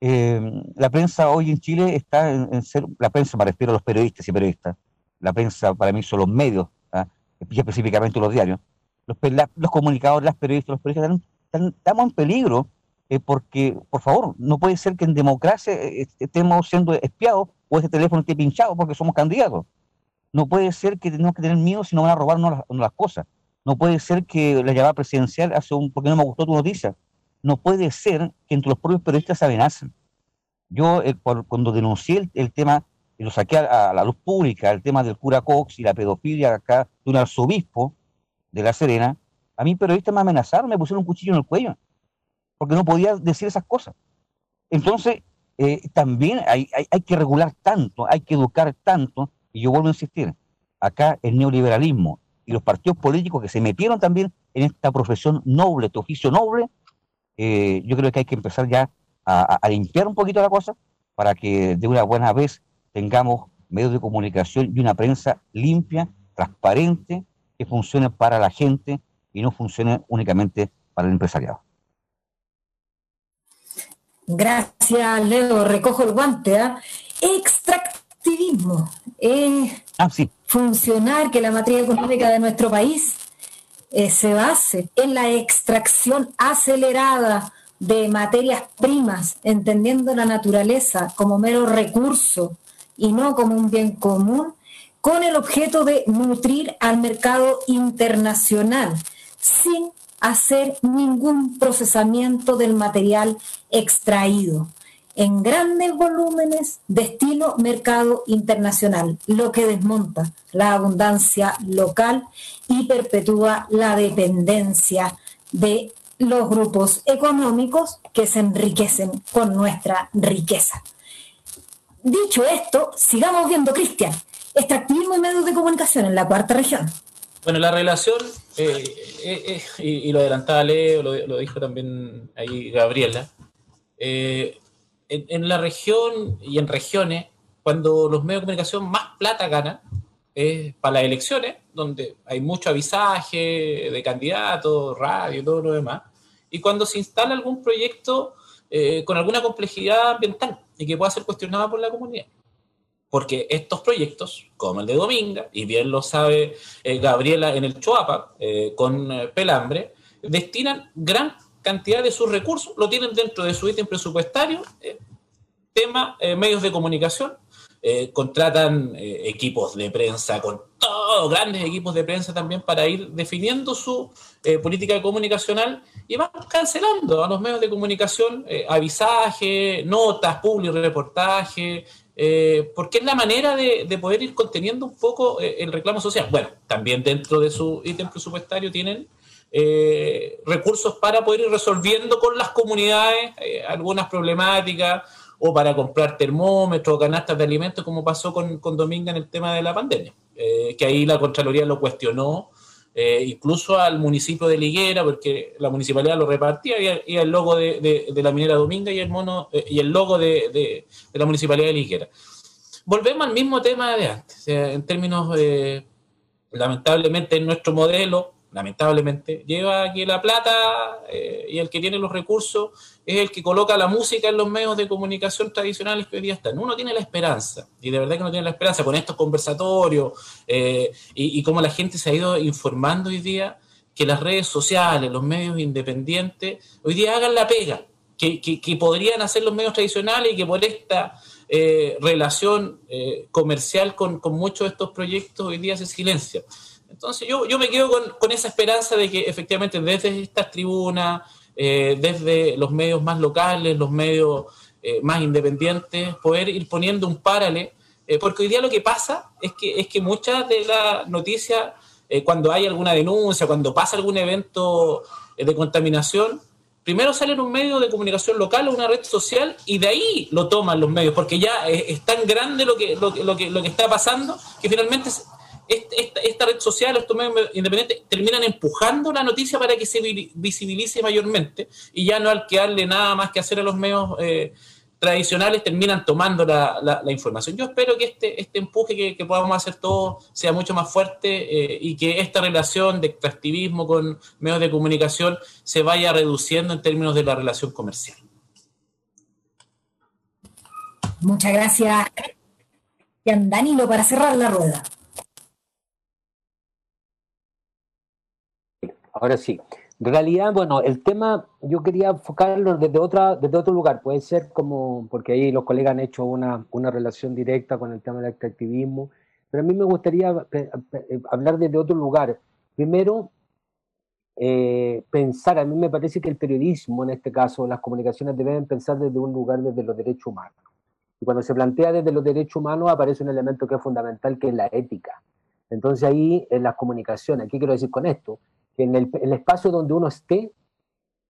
Eh, la prensa hoy en Chile está en, ser, la prensa me refiero los periodistas y periodistas, la prensa para mí son los medios, ¿ah? específicamente los diarios, los, los comunicadores, las periodistas, los periodistas estamos en peligro eh, porque, por favor, no puede ser que en democracia eh, estemos siendo espiados o ese teléfono esté pinchado porque somos candidatos. No puede ser que tenemos que tener miedo si no van a robarnos las, cosas. No puede ser que la llamada presidencial hace un, porque no me gustó tu noticia. No puede ser que entre los propios periodistas se amenacen. Yo, eh, cuando denuncié el, tema y lo saqué a, la luz pública, el tema del cura Cox y la pedofilia acá de un arzobispo de La Serena, a mí periodistas me amenazaron, me pusieron un cuchillo en el cuello, porque no podía decir esas cosas. Entonces, eh, también hay, hay, que regular tanto, hay que educar tanto, y yo vuelvo a insistir, acá el neoliberalismo y los partidos políticos que se metieron también en esta profesión noble, este oficio noble, eh, yo creo que hay que empezar ya a, a, limpiar un poquito la cosa para que de una buena vez tengamos medios de comunicación y una prensa limpia, transparente, que funcione para la gente y no funcione únicamente para el empresariado. Gracias, Leo. Recojo el guante. ¿ah? Extractivismo. Es ah, funcionar que la matriz económica de nuestro país se base en la extracción acelerada de materias primas, entendiendo la naturaleza como mero recurso y no como un bien común, con el objeto de nutrir al mercado internacional sin hacer ningún procesamiento del material extraído en grandes volúmenes destino mercado internacional, lo que desmonta la abundancia local y perpetúa la dependencia de los grupos económicos que se enriquecen con nuestra riqueza. Dicho esto, sigamos viendo, Cristian, extractivismo y medios de comunicación en la cuarta región. Bueno, la relación, eh, eh, eh, y, lo adelantaba Leo, lo, dijo también ahí Gabriela, en, la región y en regiones, cuando los medios de comunicación más plata ganan, es para las elecciones, donde hay mucho avisaje de candidatos, radio y todo lo demás, y cuando se instala algún proyecto con alguna complejidad ambiental y que pueda ser cuestionado por la comunidad. Porque estos proyectos, como el de Dominga, y bien lo sabe eh, Gabriela en el Choapa, eh, con eh, Pelambre, destinan gran cantidad de sus recursos, lo tienen dentro de su ítem presupuestario, tema medios de comunicación, contratan equipos de prensa, con todos grandes equipos de prensa también para ir definiendo su política comunicacional y van cancelando a los medios de comunicación avisaje, notas, público, reportaje, eh, porque es la manera de, poder ir conteniendo un poco eh, el reclamo social. Bueno, también dentro de su ítem presupuestario tienen eh, recursos para poder ir resolviendo con las comunidades algunas problemáticas o para comprar termómetros o canastas de alimentos, como pasó con, con Dominga en el tema de la pandemia, que ahí la Contraloría lo cuestionó eh, incluso al municipio de Liguera, porque la municipalidad lo repartía, y, el logo de, la minera Dominga y el, mono, eh, y el logo de, la municipalidad de Liguera. Volvemos al mismo tema de antes, en términos, eh, lamentablemente, en nuestro modelo lamentablemente, lleva aquí la plata eh, y el que tiene los recursos es el que coloca la música en los medios de comunicación tradicionales que hoy día están. Uno tiene la esperanza, y de verdad que no tiene la esperanza con estos conversatorios eh, y, cómo la gente se ha ido informando hoy día, que las redes sociales, los medios independientes, hoy día hagan la pega, que, podrían hacer los medios tradicionales y que por esta eh, relación comercial con, con muchos de estos proyectos hoy día se silencia. Entonces yo, yo me quedo con, esa esperanza de que efectivamente desde estas tribunas, eh, desde los medios más locales, los medios eh, más independientes, poder ir poniendo un paralelo, eh, porque hoy día lo que pasa es que, es que muchas de las noticias, cuando hay alguna denuncia, cuando pasa algún evento de contaminación, primero sale en un medio de comunicación local o una red social y de ahí lo toman los medios, porque ya es, tan grande lo que, lo, lo, que, lo que está pasando que finalmente esta, red social, estos medios independientes, terminan empujando la noticia para que se visibilice mayormente y ya no al que darle nada más que hacer a los medios eh, tradicionales terminan tomando la, información. Yo espero que este, este empuje que, podamos hacer todos sea mucho más fuerte eh, y que esta relación de extractivismo con medios de comunicación se vaya reduciendo en términos de la relación comercial. Muchas gracias, Danilo, para cerrar la rueda. Ahora sí. En realidad, bueno, el tema yo quería enfocarlo desde, otra, desde otro lugar. Puede ser como, porque ahí los colegas han hecho una, una relación directa con el tema del extractivismo, pero a mí me gustaría eh, hablar desde otro lugar. Primero, eh, pensar, a mí me parece que el periodismo, en este caso, las comunicaciones deben pensar desde un lugar desde los derechos humanos. Y cuando se plantea desde los derechos humanos aparece un elemento que es fundamental, que es la ética. Entonces ahí en las comunicaciones, ¿qué quiero decir con esto? Que en el, espacio donde uno esté,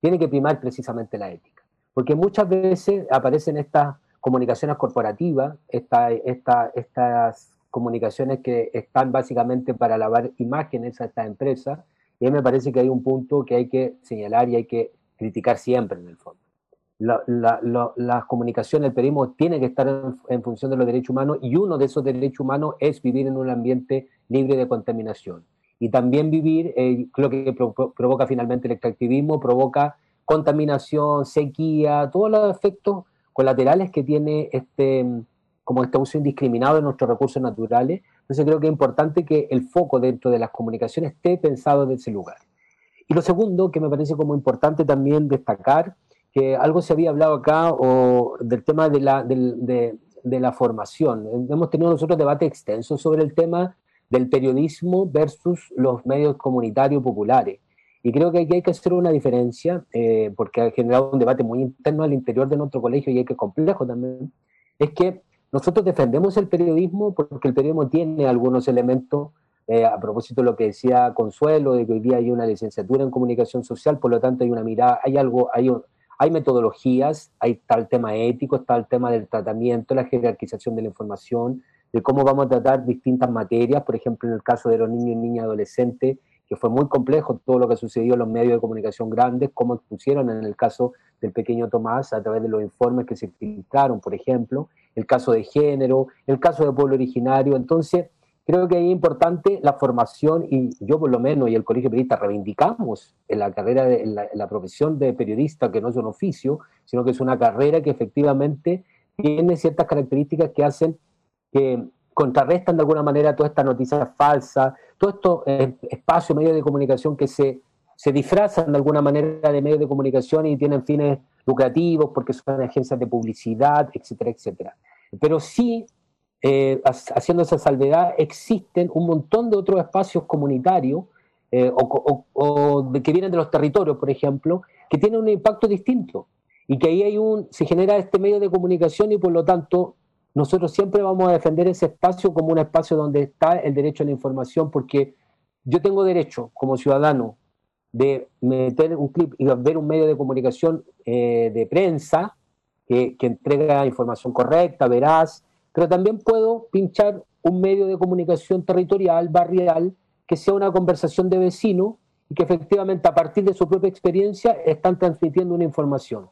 tiene que primar precisamente la ética. Porque muchas veces aparecen estas comunicaciones corporativas, estas comunicaciones que están básicamente para lavar imágenes a estas empresas, y me parece que hay un punto que hay que señalar y hay que criticar siempre en el fondo. las comunicaciones, el periodismo tiene que estar en, en, función de los derechos humanos y uno de esos derechos humanos es vivir en un ambiente libre de contaminación y también vivir, eh, lo que provoca finalmente el extractivismo, provoca contaminación, sequía, todos los efectos colaterales que tiene este, como este uso indiscriminado de nuestros recursos naturales. Entonces creo que es importante que el foco dentro de las comunicaciones esté pensado en ese lugar. Y lo segundo, que me parece como importante también destacar, que algo se había hablado acá o del tema de la, de, de la formación. Hemos tenido nosotros debate extenso sobre el tema del periodismo versus los medios comunitarios populares. Y creo que aquí hay que hacer una diferencia, eh, porque ha generado un debate muy interno al interior de nuestro colegio y hay que complejo también, es que nosotros defendemos el periodismo porque el periodismo tiene algunos elementos, eh, a propósito de lo que decía Consuelo, de que hoy día hay una licenciatura en comunicación social, por lo tanto hay una mirada, hay algo, hay, hay metodologías, hay tal tema ético, está el tema del tratamiento, la jerarquización de la información, de cómo vamos a tratar distintas materias, por ejemplo, en el caso de los niños y niñas adolescentes, que fue muy complejo todo lo que sucedió en los medios de comunicación grandes, cómo expusieron en el caso del pequeño Tomás a través de los informes que se filtraron, por ejemplo, el caso de género, el caso de pueblo originario. Entonces, creo que es importante la formación y yo por lo menos y el Colegio Periodista reivindicamos en la carrera, de, en la profesión de periodista, que no es un oficio, sino que es una carrera que efectivamente tiene ciertas características que hacen que contrarrestan de alguna manera toda esta noticia falsa, todos estos eh, espacios, medios de comunicación que se, se disfrazan de alguna manera de medios de comunicación y tienen fines lucrativos porque son agencias de publicidad, etcétera, etcétera. Pero sí, eh, haciendo esa salvedad, existen un montón de otros espacios comunitarios eh, o, que vienen de los territorios, por ejemplo, que tienen un impacto distinto y que ahí hay un, se genera este medio de comunicación y por lo tanto nosotros siempre vamos a defender ese espacio como un espacio donde está el derecho a la información, porque yo tengo derecho como ciudadano de meter un clip y ver un medio de comunicación eh, de prensa que, que, entrega información correcta, veraz, pero también puedo pinchar un medio de comunicación territorial, barrial, que sea una conversación de vecinos y que efectivamente a partir de su propia experiencia están transmitiendo una información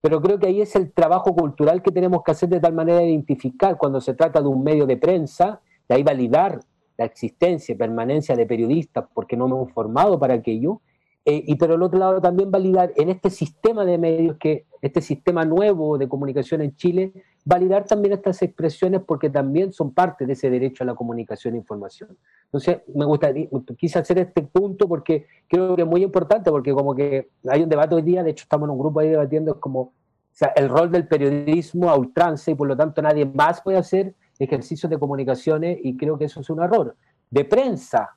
pero creo que ahí es el trabajo cultural que tenemos que hacer de tal manera de identificar cuando se trata de un medio de prensa, de ahí validar la existencia y permanencia de periodistas porque no me hemos formado para aquello, eh, y por el otro lado también validar en este sistema de medios, que este sistema nuevo de comunicación en Chile, validar también estas expresiones porque también son parte de ese derecho a la comunicación e información. Entonces, me gustaría, quise hacer este punto porque creo que es muy importante, porque como que hay un debate hoy día, de hecho estamos en un grupo ahí debatiendo, es como o sea, el rol del periodismo a ultranza y por lo tanto nadie más puede hacer ejercicios de comunicaciones y creo que eso es un error. De prensa,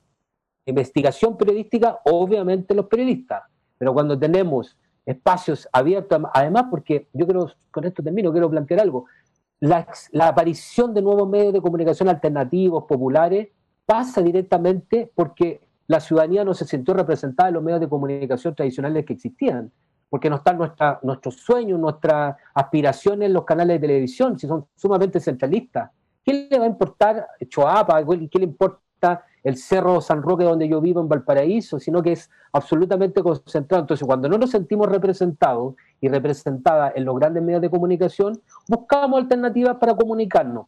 investigación periodística, obviamente los periodistas, pero cuando tenemos espacios abiertos, además porque yo creo, con esto termino, quiero plantear algo, la, aparición de nuevos medios de comunicación alternativos, populares, pasa directamente porque la ciudadanía no se sintió representada en los medios de comunicación tradicionales que existían, porque no están nuestros sueños, nuestras aspiraciones en los canales de televisión, si son sumamente centralistas. ¿Qué le va a importar Choapa? ¿Qué le importa el Cerro San Roque donde yo vivo en Valparaíso, sino que es absolutamente concentrado. Entonces, cuando no nos sentimos representados y representadas en los grandes medios de comunicación, buscamos alternativas para comunicarnos.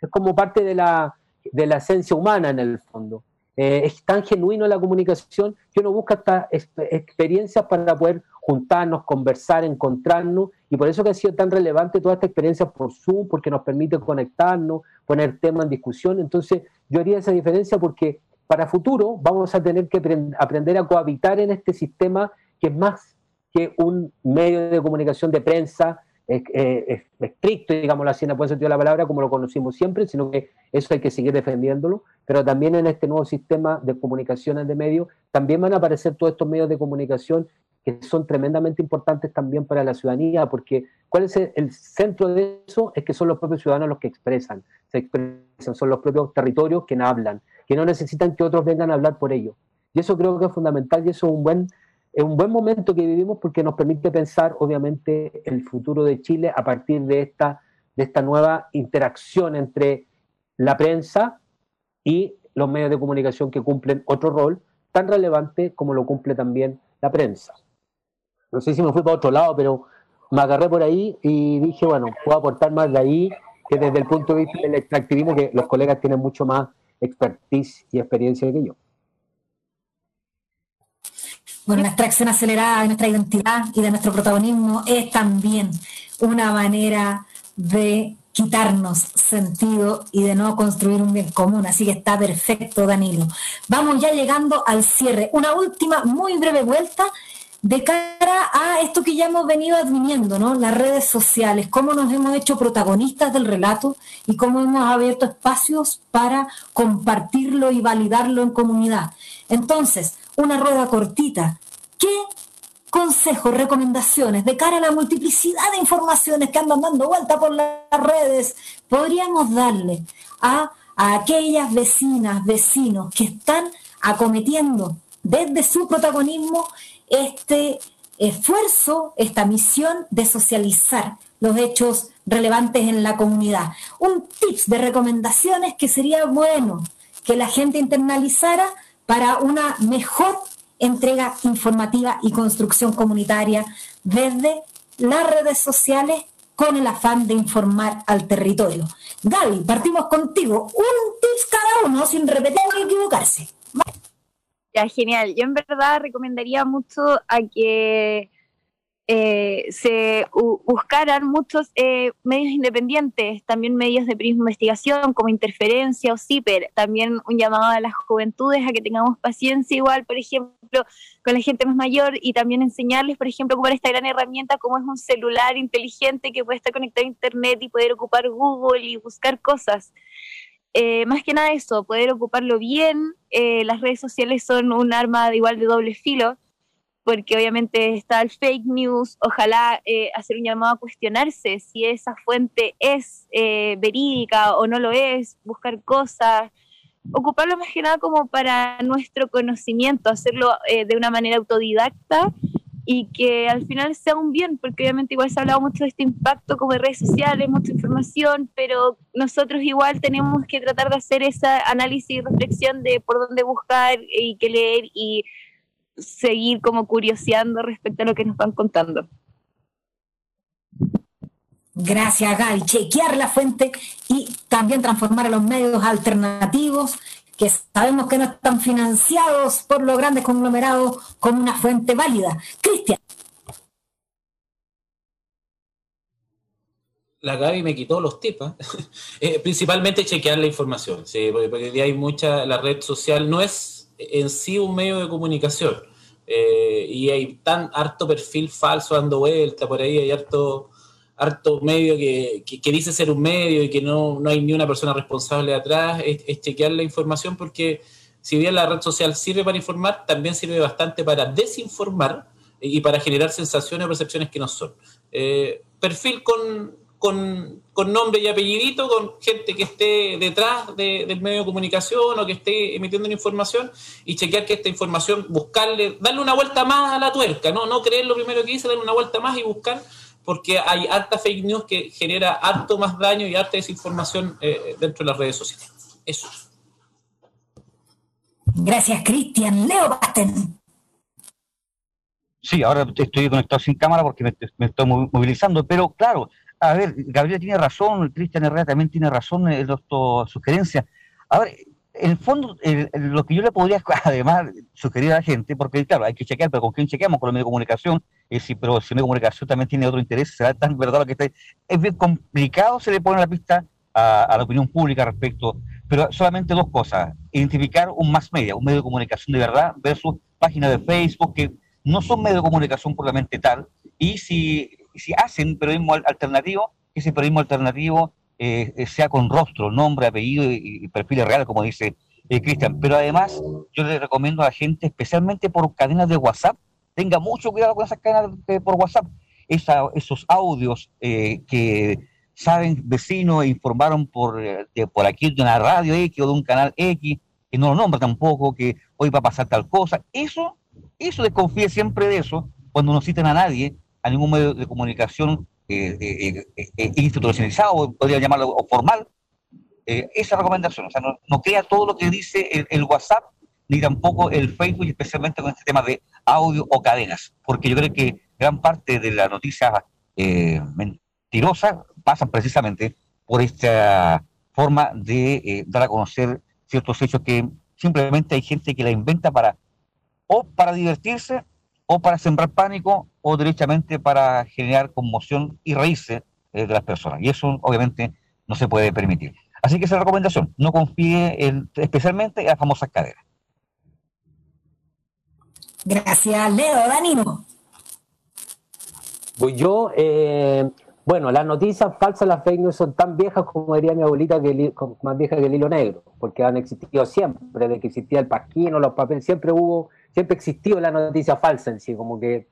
Es como parte de la, de la esencia humana en el fondo. Eh, es tan genuino la comunicación que uno busca estas experiencias para poder juntarnos, conversar, encontrarnos, y por eso que ha sido tan relevante toda esta experiencia por Zoom, porque nos permite conectarnos, poner temas en discusión. Entonces, yo haría esa diferencia porque para futuro vamos a tener que aprender a cohabitar en este sistema que es más que un medio de comunicación de prensa, eh, estricto, digámoslo así, en el buen sentido de la palabra, como lo conocimos siempre, sino que eso hay que seguir defendiéndolo, pero también en este nuevo sistema de comunicaciones de medios, también van a aparecer todos estos medios de comunicación que son tremendamente importantes también para la ciudadanía, porque ¿cuál es el, centro de eso? Es que son los propios ciudadanos los que expresan, se expresan, son los propios territorios que hablan, que no necesitan que otros vengan a hablar por ellos. Y eso creo que es fundamental y eso es un buen es un buen momento que vivimos porque nos permite pensar, obviamente, el futuro de Chile a partir de esta, de esta nueva interacción entre la prensa y los medios de comunicación que cumplen otro rol tan relevante como lo cumple también la prensa. No sé si me fui para otro lado, pero me agarré por ahí y dije, bueno, puedo aportar más de ahí que desde el punto de vista del extractivismo, que los colegas tienen mucho más expertise y experiencia que yo. Bueno, la extracción acelerada de nuestra identidad y de nuestro protagonismo es también una manera de quitarnos sentido y de no construir un bien común. Así que está perfecto, Danilo. Vamos ya llegando al cierre. Una última, muy breve vuelta de cara a esto que ya hemos venido adviniendo, ¿no? Las redes sociales, cómo nos hemos hecho protagonistas del relato y cómo hemos abierto espacios para compartirlo y validarlo en comunidad. Entonces, una rueda cortita. ¿Qué consejos, recomendaciones de cara a la multiplicidad de informaciones que andan dando vuelta por las redes podríamos darle a, aquellas vecinas, vecinos que están acometiendo desde su protagonismo este esfuerzo, esta misión de socializar los hechos relevantes en la comunidad. Un tips de recomendaciones que sería bueno que la gente internalizara para una mejor entrega informativa y construcción comunitaria desde las redes sociales con el afán de informar al territorio. Gaby, partimos contigo. Un tips cada uno sin repetir ni equivocarse. Ya, genial. Yo en verdad recomendaría mucho a que eh, se buscaran muchos eh, medios independientes, también medios de investigación como Interferencia o CIPER, también un llamado a las juventudes a que tengamos paciencia igual, por ejemplo, con la gente más mayor y también enseñarles, por ejemplo, ocupar esta gran herramienta como es un celular inteligente que puede estar conectado a Internet y poder ocupar Google y buscar cosas. Eh, más que nada eso, poder ocuparlo bien, las redes sociales son un arma de igual de doble filo, porque obviamente está el fake news, ojalá eh, hacer un llamado a cuestionarse si esa fuente es eh, verídica o no lo es, buscar cosas, ocuparlo más que nada como para nuestro conocimiento, hacerlo eh, de una manera autodidacta y que al final sea un bien, porque obviamente igual se ha hablado mucho de este impacto como de redes sociales, mucha información, pero nosotros igual tenemos que tratar de hacer ese análisis y reflexión de por dónde buscar y qué leer y seguir como curioseando respecto a lo que nos van contando. Gracias, Gaby. Chequear la fuente y también transformar a los medios alternativos que sabemos que no están financiados por los grandes conglomerados como una fuente válida. Cristian. La Gaby me quitó los tips. ¿eh? Eh, principalmente chequear la información, ¿sí? porque, porque hay mucha, la red social no es en sí un medio de comunicación. Eh, y hay tan harto perfil falso dando vuelta por ahí, hay harto, harto medio que, que, dice ser un medio y que no, no hay ni una persona responsable atrás, es, chequear la información porque si bien la red social sirve para informar, también sirve bastante para desinformar y para generar sensaciones o percepciones que no son. Eh, perfil con, con, con, nombre y apellidito, con gente que esté detrás del medio de comunicación o que esté emitiendo una información y chequear que esta información, buscarle, darle una vuelta más a la tuerca, no, no creer lo primero que dice, darle una vuelta más y buscar, porque hay harta fake news que genera harto más daño y harta desinformación eh, dentro de las redes sociales. Eso. Gracias, Cristian. Leo Basten. Sí, ahora estoy conectado sin cámara porque me, estoy movilizando, pero claro, a ver, Gabriel tiene razón, Cristian Herrera también tiene razón en sus sugerencias. A ver, en el fondo, lo que yo le podría además sugerir a la gente, porque claro, hay que chequear, pero ¿con quién chequeamos? Con los medios de comunicación, y si, pero si el medio de comunicación también tiene otro interés, será tan verdad lo que está. Es bien complicado, se le pone la pista a, la opinión pública respecto, pero solamente dos cosas: identificar un más media, un medio de comunicación de verdad, versus páginas de Facebook que no son medios de comunicación puramente tal, y si, si hacen periodismo alternativo, ese periodismo alternativo eh, eh, sea con rostro, nombre, apellido y, perfil real, como dice eh, Cristian. Pero además, yo le recomiendo a la gente, especialmente por cadenas de WhatsApp, tenga mucho cuidado con esas cadenas por WhatsApp. esos audios que saben vecinos e informaron por, por aquí de una radio X o de un canal X, que no lo nombra tampoco, que hoy va a pasar tal cosa. Eso, eso desconfíe siempre de eso cuando no citen a nadie, a ningún medio de comunicación eh, eh, eh, institucionalizado, podría llamarlo o formal, esa recomendación. O sea, no, crea todo lo que dice el, WhatsApp, ni tampoco el Facebook, especialmente con este tema de audio o cadenas, porque yo creo que gran parte de las noticias mentirosas pasan precisamente por esta forma de dar a conocer ciertos hechos que simplemente hay gente que la inventa para o para divertirse o para sembrar pánico o directamente para generar conmoción y reírse eh, de las personas. Y eso obviamente no se puede permitir. Así que esa es la recomendación, no confíe en, especialmente en las famosas cadenas. Gracias, Leo. Danilo. Pues yo, eh, bueno, las noticias falsas, las fake news son tan viejas como diría mi abuelita, que más vieja que el hilo negro, porque han existido siempre, desde que existía el pasquino, los papeles, siempre hubo siempre existió la noticia falsa en sí, como que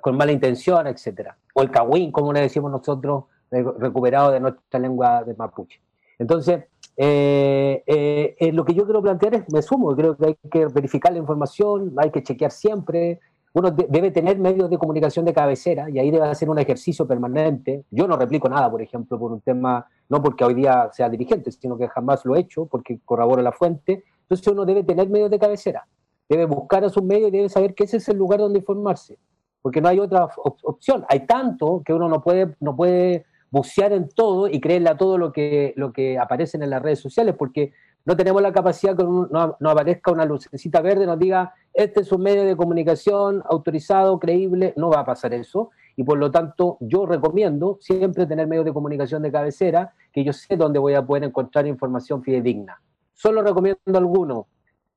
con mala intención, etcétera. O el cagüín, como le decimos nosotros, recuperado de nuestra lengua de mapuche. Entonces, eh, eh, eh, lo que yo quiero plantear es, me sumo, creo que hay que verificar la información, hay que chequear siempre, uno debe tener medios de comunicación de cabecera y ahí debe hacer un ejercicio permanente. Yo no replico nada, por ejemplo, por un tema, no porque hoy día sea dirigente, sino que jamás lo he hecho, porque corroboro la fuente. Entonces uno debe tener medios de cabecera debe buscar a sus medios y debe saber que ese es el lugar donde informarse, porque no hay otra opción. Hay tanto que uno no puede, no puede bucear en todo y creerle a todo lo que, lo que aparece en las redes sociales, porque no tenemos la capacidad que no, no, aparezca una lucecita verde, nos diga, este es un medio de comunicación autorizado, creíble, no va a pasar eso. Y por lo tanto, yo recomiendo siempre tener medios de comunicación de cabecera, que yo sé dónde voy a poder encontrar información fidedigna. Solo recomiendo algunos,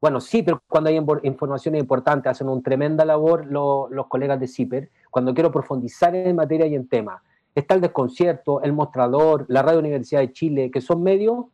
bueno, sí, pero cuando hay información importante, hacen una tremenda labor los colegas de CIPER. Cuando quiero profundizar en materia y en tema, está el desconcierto, el mostrador, la Radio Universidad de Chile, que son medios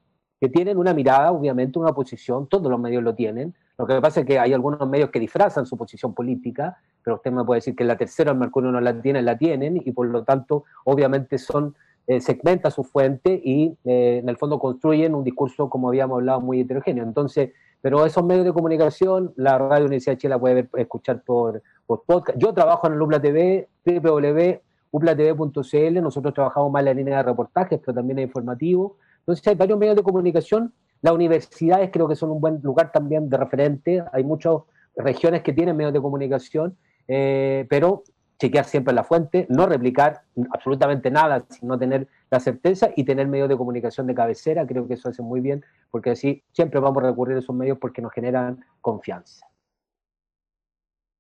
que tienen una mirada, obviamente, una posición, todos los medios lo tienen. Lo que pasa es que hay algunos medios que disfrazan su posición política, pero usted me puede decir que la tercera, el Mercurio no la tiene, la tienen, y por lo tanto, obviamente, son eh, segmenta su fuente y eh, en el fondo construyen un discurso, como habíamos hablado, muy heterogéneo. Entonces, pero esos medios de comunicación, la Radio Universidad de Chile la puede escuchar por, por podcast. Yo trabajo en el UPLA TV, www.uplatv.cl, nosotros trabajamos más en la línea de reportajes, pero también es informativo. Entonces hay varios medios de comunicación. Las universidades creo que son un buen lugar también de referente. Hay muchas regiones que tienen medios de comunicación, eh, pero chequear siempre la fuente, no replicar absolutamente nada, sino tener la certeza y tener medios de comunicación de cabecera, creo que eso hace muy bien, porque así siempre vamos a recurrir a esos medios porque nos generan confianza.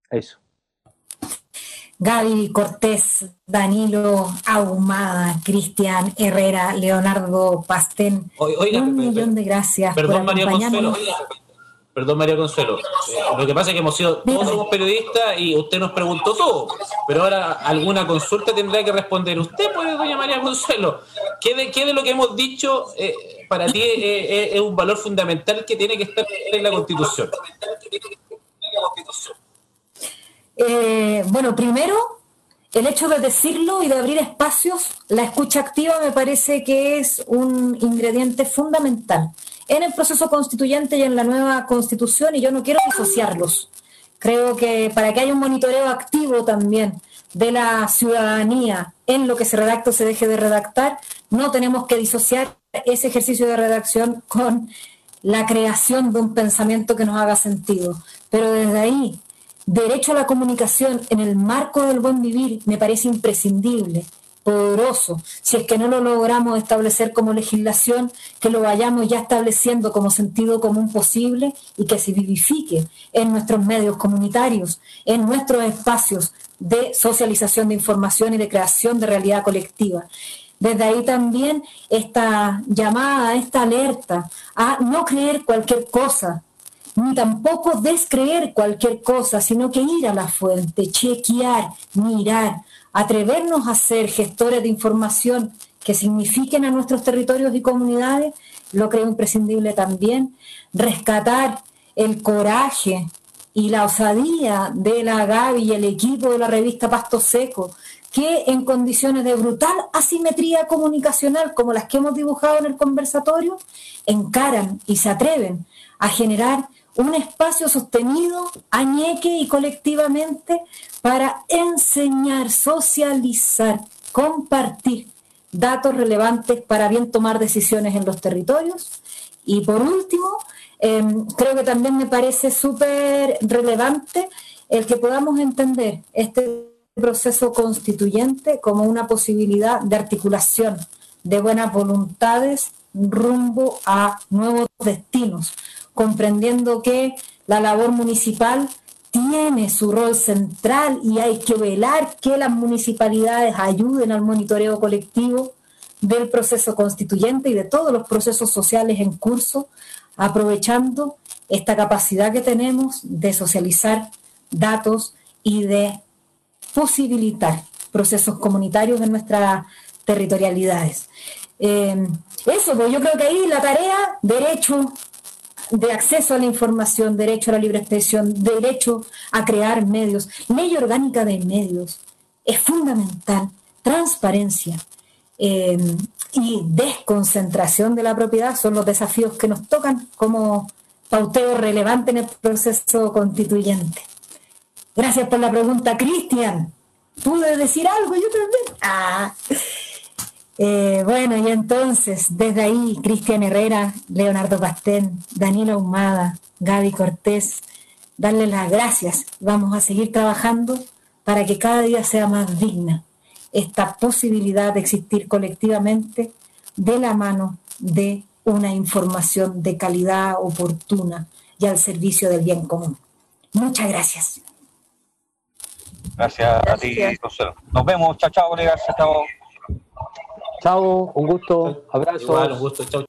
Eso. Gaby Cortés, Danilo Ahumada, Cristian Herrera, Leonardo Pastén. un millón de gracias perdón, por acompañarnos. Perdón, María Consuelo. Eh, lo que pasa es que hemos sido, todos somos periodistas y usted nos preguntó todo, pero ahora alguna consulta tendrá que responder usted, pues, doña María Consuelo. ¿Qué de, qué de lo que hemos dicho eh, para ti es, un valor fundamental que tiene que estar en la Constitución? Eh, bueno, primero, el hecho de decirlo y de abrir espacios, la escucha activa me parece que es un ingrediente fundamental en el proceso constituyente y en la nueva constitución y yo no quiero disociarlos. Creo que para que haya un monitoreo activo también de la ciudadanía en lo que se redacta o se deje de redactar, no tenemos que disociar ese ejercicio de redacción con la creación de un pensamiento que nos haga sentido. Pero desde ahí, derecho a la comunicación en el marco del buen vivir me parece imprescindible, poderoso. Si es que no lo logramos establecer como legislación, que lo vayamos ya estableciendo como sentido común posible y que se vivifique en nuestros medios comunitarios, en nuestros espacios de socialización de información y de creación de realidad colectiva. Desde ahí también esta llamada, esta alerta a no creer cualquier cosa, ni tampoco descreer cualquier cosa, sino que ir a la fuente, chequear, mirar, atrevernos a ser gestores de información que signifiquen a nuestros territorios y comunidades, lo creo imprescindible también, rescatar el coraje y la osadía de la Gaby y el equipo de la revista Pasto Seco, que en condiciones de brutal asimetría comunicacional como las que hemos dibujado en el conversatorio, encaran y se atreven a generar un espacio sostenido, añeque y colectivamente para enseñar, socializar, compartir datos relevantes para bien tomar decisiones en los territorios. Y por último, em, creo que también me parece súper relevante el que podamos entender este proceso constituyente como una posibilidad de articulación de buenas voluntades rumbo a nuevos destinos, comprendiendo que la labor municipal tiene su rol central y hay que velar que las municipalidades ayuden al monitoreo colectivo del proceso constituyente y de todos los procesos sociales en curso, aprovechando esta capacidad que tenemos de socializar datos y de posibilitar procesos comunitarios en nuestras territorialidades. Eh, eso, pues yo creo que ahí la tarea, derecho de acceso a la información, derecho a la libre expresión, derecho a crear medios, ley orgánica de medios, es fundamental, transparencia eh, y desconcentración de la propiedad son los desafíos que nos tocan como pauteo relevante en el proceso constituyente. Gracias por la pregunta, Cristian. ¿Pude decir algo? Yo también. Ah. Eh, bueno, y entonces, desde ahí, Cristian Herrera, Leonardo Pastén, Daniela Humada, Gaby Cortés, darle las gracias. Vamos a seguir trabajando para que cada día sea más digna esta posibilidad de existir colectivamente de la mano de una información de calidad oportuna y al servicio del bien común. Muchas gracias. Gracias, a ti, José. Nos vemos. Chao, chao, colegas. Chao. Chao, un gusto, abrazo. Igual, un gusto, chao.